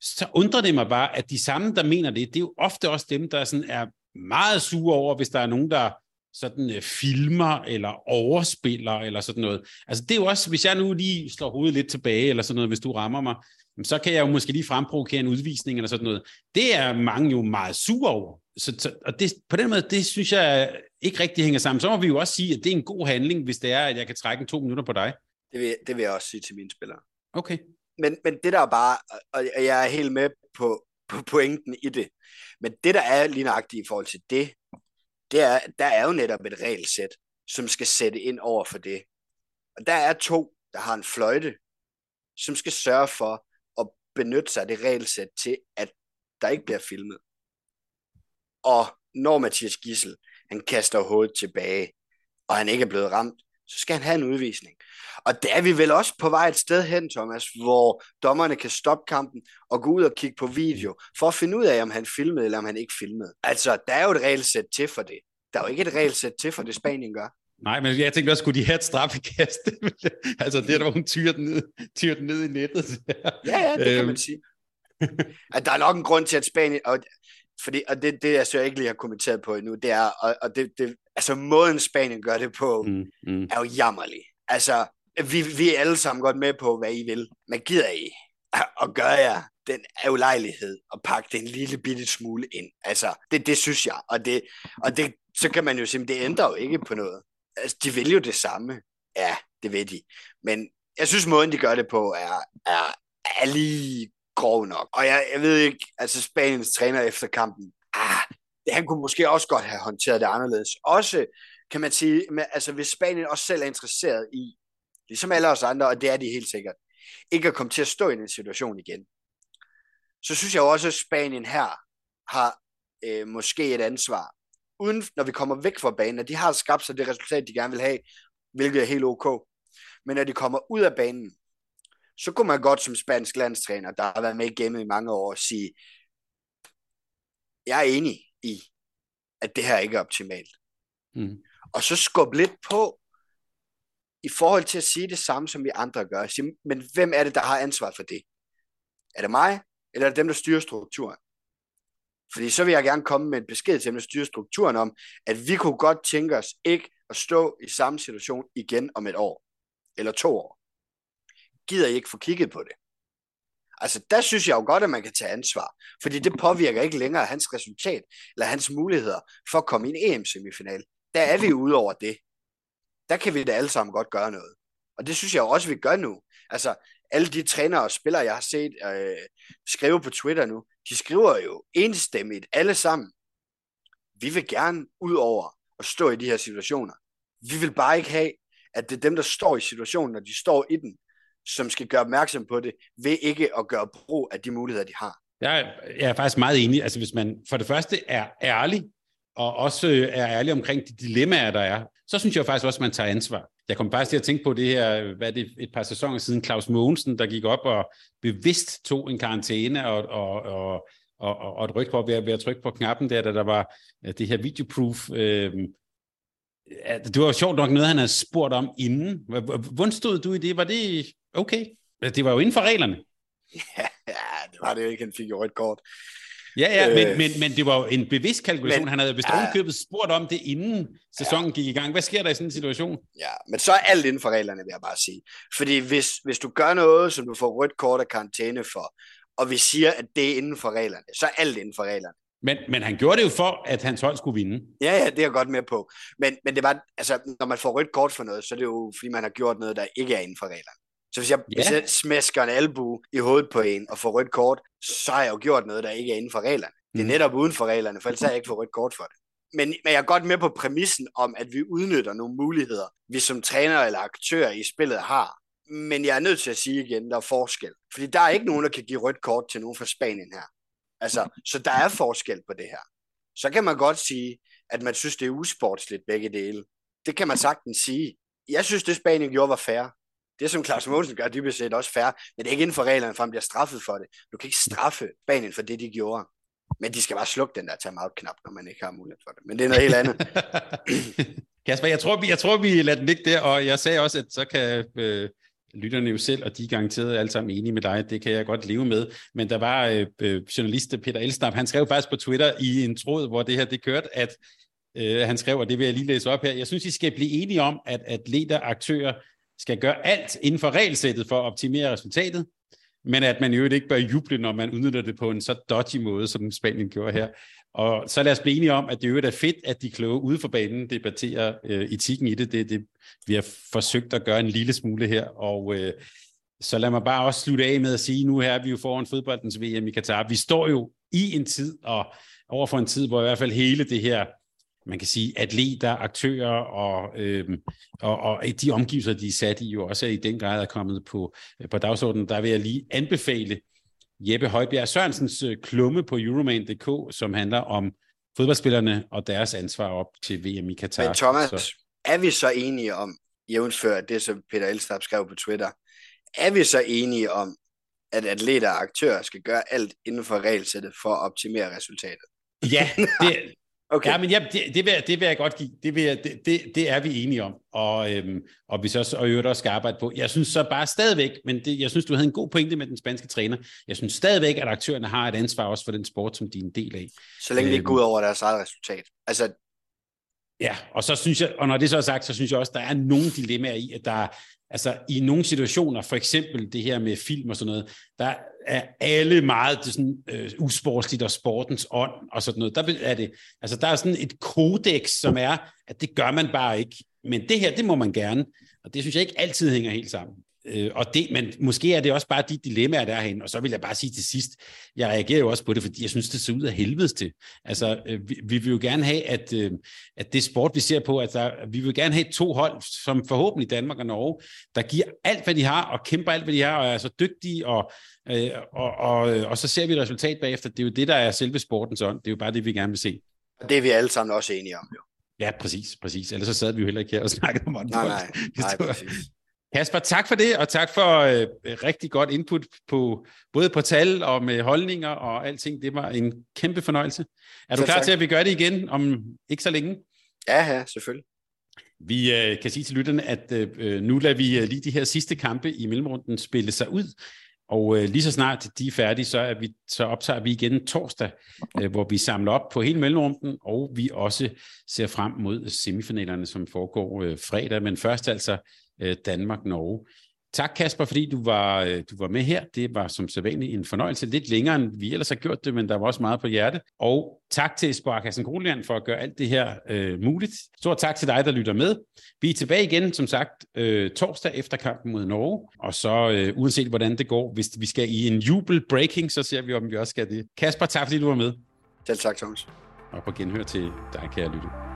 Så undrer det mig bare, at de samme, der mener det, det er jo ofte også dem, der sådan er meget sure over, hvis der er nogen, der sådan uh, filmer eller overspiller eller sådan noget. Altså det er jo også, hvis jeg nu lige slår hovedet lidt tilbage eller sådan noget, hvis du rammer mig, så kan jeg jo måske lige fremprovokere en udvisning eller sådan noget. Det er mange jo meget sure over. Så, så, og det, på den måde, det synes jeg ikke rigtig hænger sammen. Så må vi jo også sige, at det er en god handling, hvis det er, at jeg kan trække en to minutter på dig. Det vil, det vil jeg også sige til mine spillere. Okay. Men, men det der er bare, og jeg er helt med på, på pointen i det, men det der er lige nøjagtigt i forhold til det, det er, der er jo netop et regelsæt, som skal sætte ind over for det. Og der er to, der har en fløjte, som skal sørge for at benytte sig af det regelsæt til, at der ikke bliver filmet. Og når Mathias Gissel, han kaster hovedet tilbage, og han ikke er blevet ramt, så skal han have en udvisning. Og der er vi vel også på vej et sted hen, Thomas, hvor dommerne kan stoppe kampen og gå ud og kigge på video, for at finde ud af, om han filmede eller om han ikke filmede. Altså, der er jo et regelsæt til for det. Der er jo ikke et regelsæt til for det, Spanien gør. Nej, men jeg tænkte også, skulle de have et straffekast? [LAUGHS] altså, det er der, hun tyrer den ned, tyrer den ned i nettet. ja, ja, det kan man øhm. sige. at der er nok en grund til, at Spanien... Og, fordi, og det, det, jeg så ikke lige har kommenteret på endnu, det er, og, og det, det, altså måden Spanien gør det på, mm, mm. er jo jammerlig. Altså, vi, vi er alle sammen godt med på, hvad I vil. Men gider I og gør jeg den ulejlighed og pakke det en lille bitte smule ind. Altså, det, det synes jeg. Og, det, og det, så kan man jo sige, det ændrer jo ikke på noget. Altså, de vil jo det samme. Ja, det ved de. Men jeg synes, måden de gør det på, er, er, er lige grov nok. Og jeg, jeg ved ikke, altså Spaniens træner efter kampen, ah, han kunne måske også godt have håndteret det anderledes. Også, kan man sige, med, altså hvis Spanien også selv er interesseret i, ligesom alle os andre, og det er de helt sikkert, ikke at komme til at stå i den situation igen, så synes jeg også, at Spanien her har øh, måske et ansvar. Uden, når vi kommer væk fra banen, at de har skabt sig det resultat, de gerne vil have, hvilket er helt ok. Men når de kommer ud af banen, så kunne man godt som spansk landstræner, der har været med i gamet i mange år, sige, jeg er enig i, at det her ikke er optimalt. Mm. Og så skubbe lidt på, i forhold til at sige det samme, som vi andre gør. Sige, men hvem er det, der har ansvar for det? Er det mig, eller er det dem, der styrer strukturen? Fordi så vil jeg gerne komme med en besked til dem, der styrer strukturen om, at vi kunne godt tænke os ikke at stå i samme situation igen om et år, eller to år. Gider I ikke få kigget på det? Altså, der synes jeg jo godt, at man kan tage ansvar, fordi det påvirker ikke længere hans resultat, eller hans muligheder for at komme i en EM-semifinal. Der er vi ude over det. Der kan vi da alle sammen godt gøre noget. Og det synes jeg også, vi gør nu. Altså, alle de trænere og spillere, jeg har set øh, skrive på Twitter nu, de skriver jo enstemmigt alle sammen. Vi vil gerne ud over at stå i de her situationer. Vi vil bare ikke have, at det er dem, der står i situationen, når de står i den, som skal gøre opmærksom på det, ved ikke at gøre brug af de muligheder, de har. Jeg er, jeg er faktisk meget enig. Altså hvis man for det første er ærlig, og også øh, er ærlig omkring de dilemmaer, der er, så synes jeg faktisk også, at man tager ansvar. Jeg kom faktisk til at tænke på det her, hvad det et par sæsoner siden, Claus Mogensen, der gik op og bevidst tog en karantæne og, og, og, og, og et på ved, ved at trykke på knappen der, da der var det her videoproof. Øh, det var jo sjovt nok noget, han havde spurgt om inden. Hvordan stod du i det? Var det okay? Det var jo inden for reglerne. [LAUGHS] Ja, det var det jo ikke. Han fik jo et kort. Ja, ja, men, øh, men, men det var jo en bevidst kalkulation. Men, han havde vist ja, købet spurgt om det, inden sæsonen ja. gik i gang. Hvad sker der i sådan en situation? Ja, men så er alt inden for reglerne, vil jeg bare sige. Fordi hvis, hvis du gør noget, som du får rødt kort af karantæne for, og vi siger, at det er inden for reglerne, så er alt inden for reglerne. Men, men han gjorde det jo for, at hans hold skulle vinde. Ja, ja, det er jeg godt med på. Men, men det var, altså, når man får rødt kort for noget, så er det jo, fordi man har gjort noget, der ikke er inden for reglerne. Så hvis jeg, ja. hvis jeg smæsker en albu i hovedet på en og får rødt kort, så har jeg jo gjort noget, der ikke er inden for reglerne. Det er mm. netop uden for reglerne, for ellers har jeg ikke fået rødt kort for det. Men, men jeg er godt med på præmissen om, at vi udnytter nogle muligheder, vi som træner eller aktør i spillet har. Men jeg er nødt til at sige igen, der er forskel. Fordi der er ikke nogen, der kan give rødt kort til nogen fra Spanien her. Altså, så der er forskel på det her. Så kan man godt sige, at man synes, det er usportsligt begge dele. Det kan man sagtens sige. Jeg synes, det Spanien gjorde var fair. Det, som Claus Mogensen gør, dybest set også fair, men det er ikke inden for reglerne, for han bliver straffet for det. Du kan ikke straffe Spanien for det, de gjorde. Men de skal bare slukke den der time-out-knap, når man ikke har mulighed for det. Men det er noget helt andet. [LAUGHS] Kasper, jeg tror, vi, jeg tror, vi lader den ligge der, og jeg sagde også, at så kan øh, lytterne jo selv, og de er garanteret alle sammen enige med dig, det kan jeg godt leve med. Men der var øh, øh journalist Peter Elsnap, han skrev faktisk på Twitter i en tråd, hvor det her det kørte, at øh, han skrev, og det vil jeg lige læse op her, jeg synes, I skal blive enige om, at atleter, aktører skal gøre alt inden for regelsættet for at optimere resultatet, men at man jo ikke bør juble, når man udnytter det på en så dodgy måde, som Spanien gjorde her. Og så lad os blive enige om, at det jo er fedt, at de kloge ude for banen debatterer øh, etikken i det. det. Det vi har forsøgt at gøre en lille smule her, og øh, så lad mig bare også slutte af med at sige, nu her er vi jo foran fodboldens VM i Katar. Vi står jo i en tid, og over for en tid, hvor i hvert fald hele det her man kan sige, atleter, aktører og, øhm, og, og de omgivelser, de er sat i, jo også er i den grad er kommet på, på dagsordenen. Der vil jeg lige anbefale Jeppe Højbjerg Sørensens øh, klumme på Euroman.dk, som handler om fodboldspillerne og deres ansvar op til VM i Katar. Men Thomas, så. er vi så enige om, jævnfør det, som Peter Elstab skrev på Twitter, er vi så enige om, at atleter og aktører skal gøre alt inden for regelsættet for at optimere resultatet? Ja, [LAUGHS] det, Okay. Ja, men ja, det, det, vil, det vil jeg godt give. Det, vil jeg, det, det, det er vi enige om. Og, øhm, og vi så også, og øvrigt også skal arbejde på. Jeg synes så bare stadigvæk, men det, jeg synes, du havde en god pointe med den spanske træner. Jeg synes stadigvæk, at aktørerne har et ansvar også for den sport, som de er en del af. Så længe det ikke øhm, går ud over deres eget resultat. Altså, Ja, og så synes jeg, og når det så er sagt, så synes jeg også, der er nogle dilemmaer i, at der altså i nogle situationer, for eksempel det her med film og sådan noget, der er alle meget det sådan, øh, usportsligt og sportens ånd og sådan noget. Der er det, altså der er sådan et kodex, som er, at det gør man bare ikke. Men det her, det må man gerne. Og det synes jeg ikke altid hænger helt sammen. Øh, og det, men måske er det også bare de dilemmaer, der er herinde. Og så vil jeg bare sige til sidst, jeg reagerer jo også på det, fordi jeg synes, det ser ud af helvedes til. Altså, øh, vi, vi vil jo gerne have, at, øh, at det sport, vi ser på, at der, vi vil gerne have to hold, som forhåbentlig Danmark og Norge, der giver alt, hvad de har, og kæmper alt, hvad de har, og er så dygtige, og, øh, og, og, og så ser vi et resultat bagefter. Det er jo det, der er selve sportens ånd. Det er jo bare det, vi gerne vil se. Det er vi alle sammen også enige om, jo. Ja, præcis, præcis. Ellers så sad vi jo heller ikke her og [LAUGHS] snakkede om håndbold. Nej, nej, nej, præcis. Kasper, tak for det, og tak for øh, rigtig godt input på både på tal og med holdninger og alting. Det var en kæmpe fornøjelse. Er du klar tak. til, at vi gør det igen om ikke så længe? Ja, ja, selvfølgelig. Vi øh, kan sige til lytterne, at øh, nu lader vi øh, lige de her sidste kampe i mellemrunden spille sig ud. Og øh, lige så snart de er færdige, så, er vi, så optager vi igen torsdag, øh, hvor vi samler op på hele mellemrunden, og vi også ser frem mod semifinalerne, som foregår øh, fredag. Men først altså Øh, Danmark-Norge. Tak Kasper, fordi du var, øh, du var med her. Det var som sædvanligt en fornøjelse. Lidt længere, end vi ellers har gjort det, men der var også meget på hjerte. Og tak til Sparkassen Kronland for at gøre alt det her øh, muligt. Stort tak til dig, der lytter med. Vi er tilbage igen, som sagt, øh, torsdag efter kampen mod Norge. Og så øh, uanset hvordan det går, hvis vi skal i en jubel breaking, så ser vi, om vi også skal det. Kasper, tak fordi du var med. Selv tak, Thomas. Og på genhør til dig, kære lytte.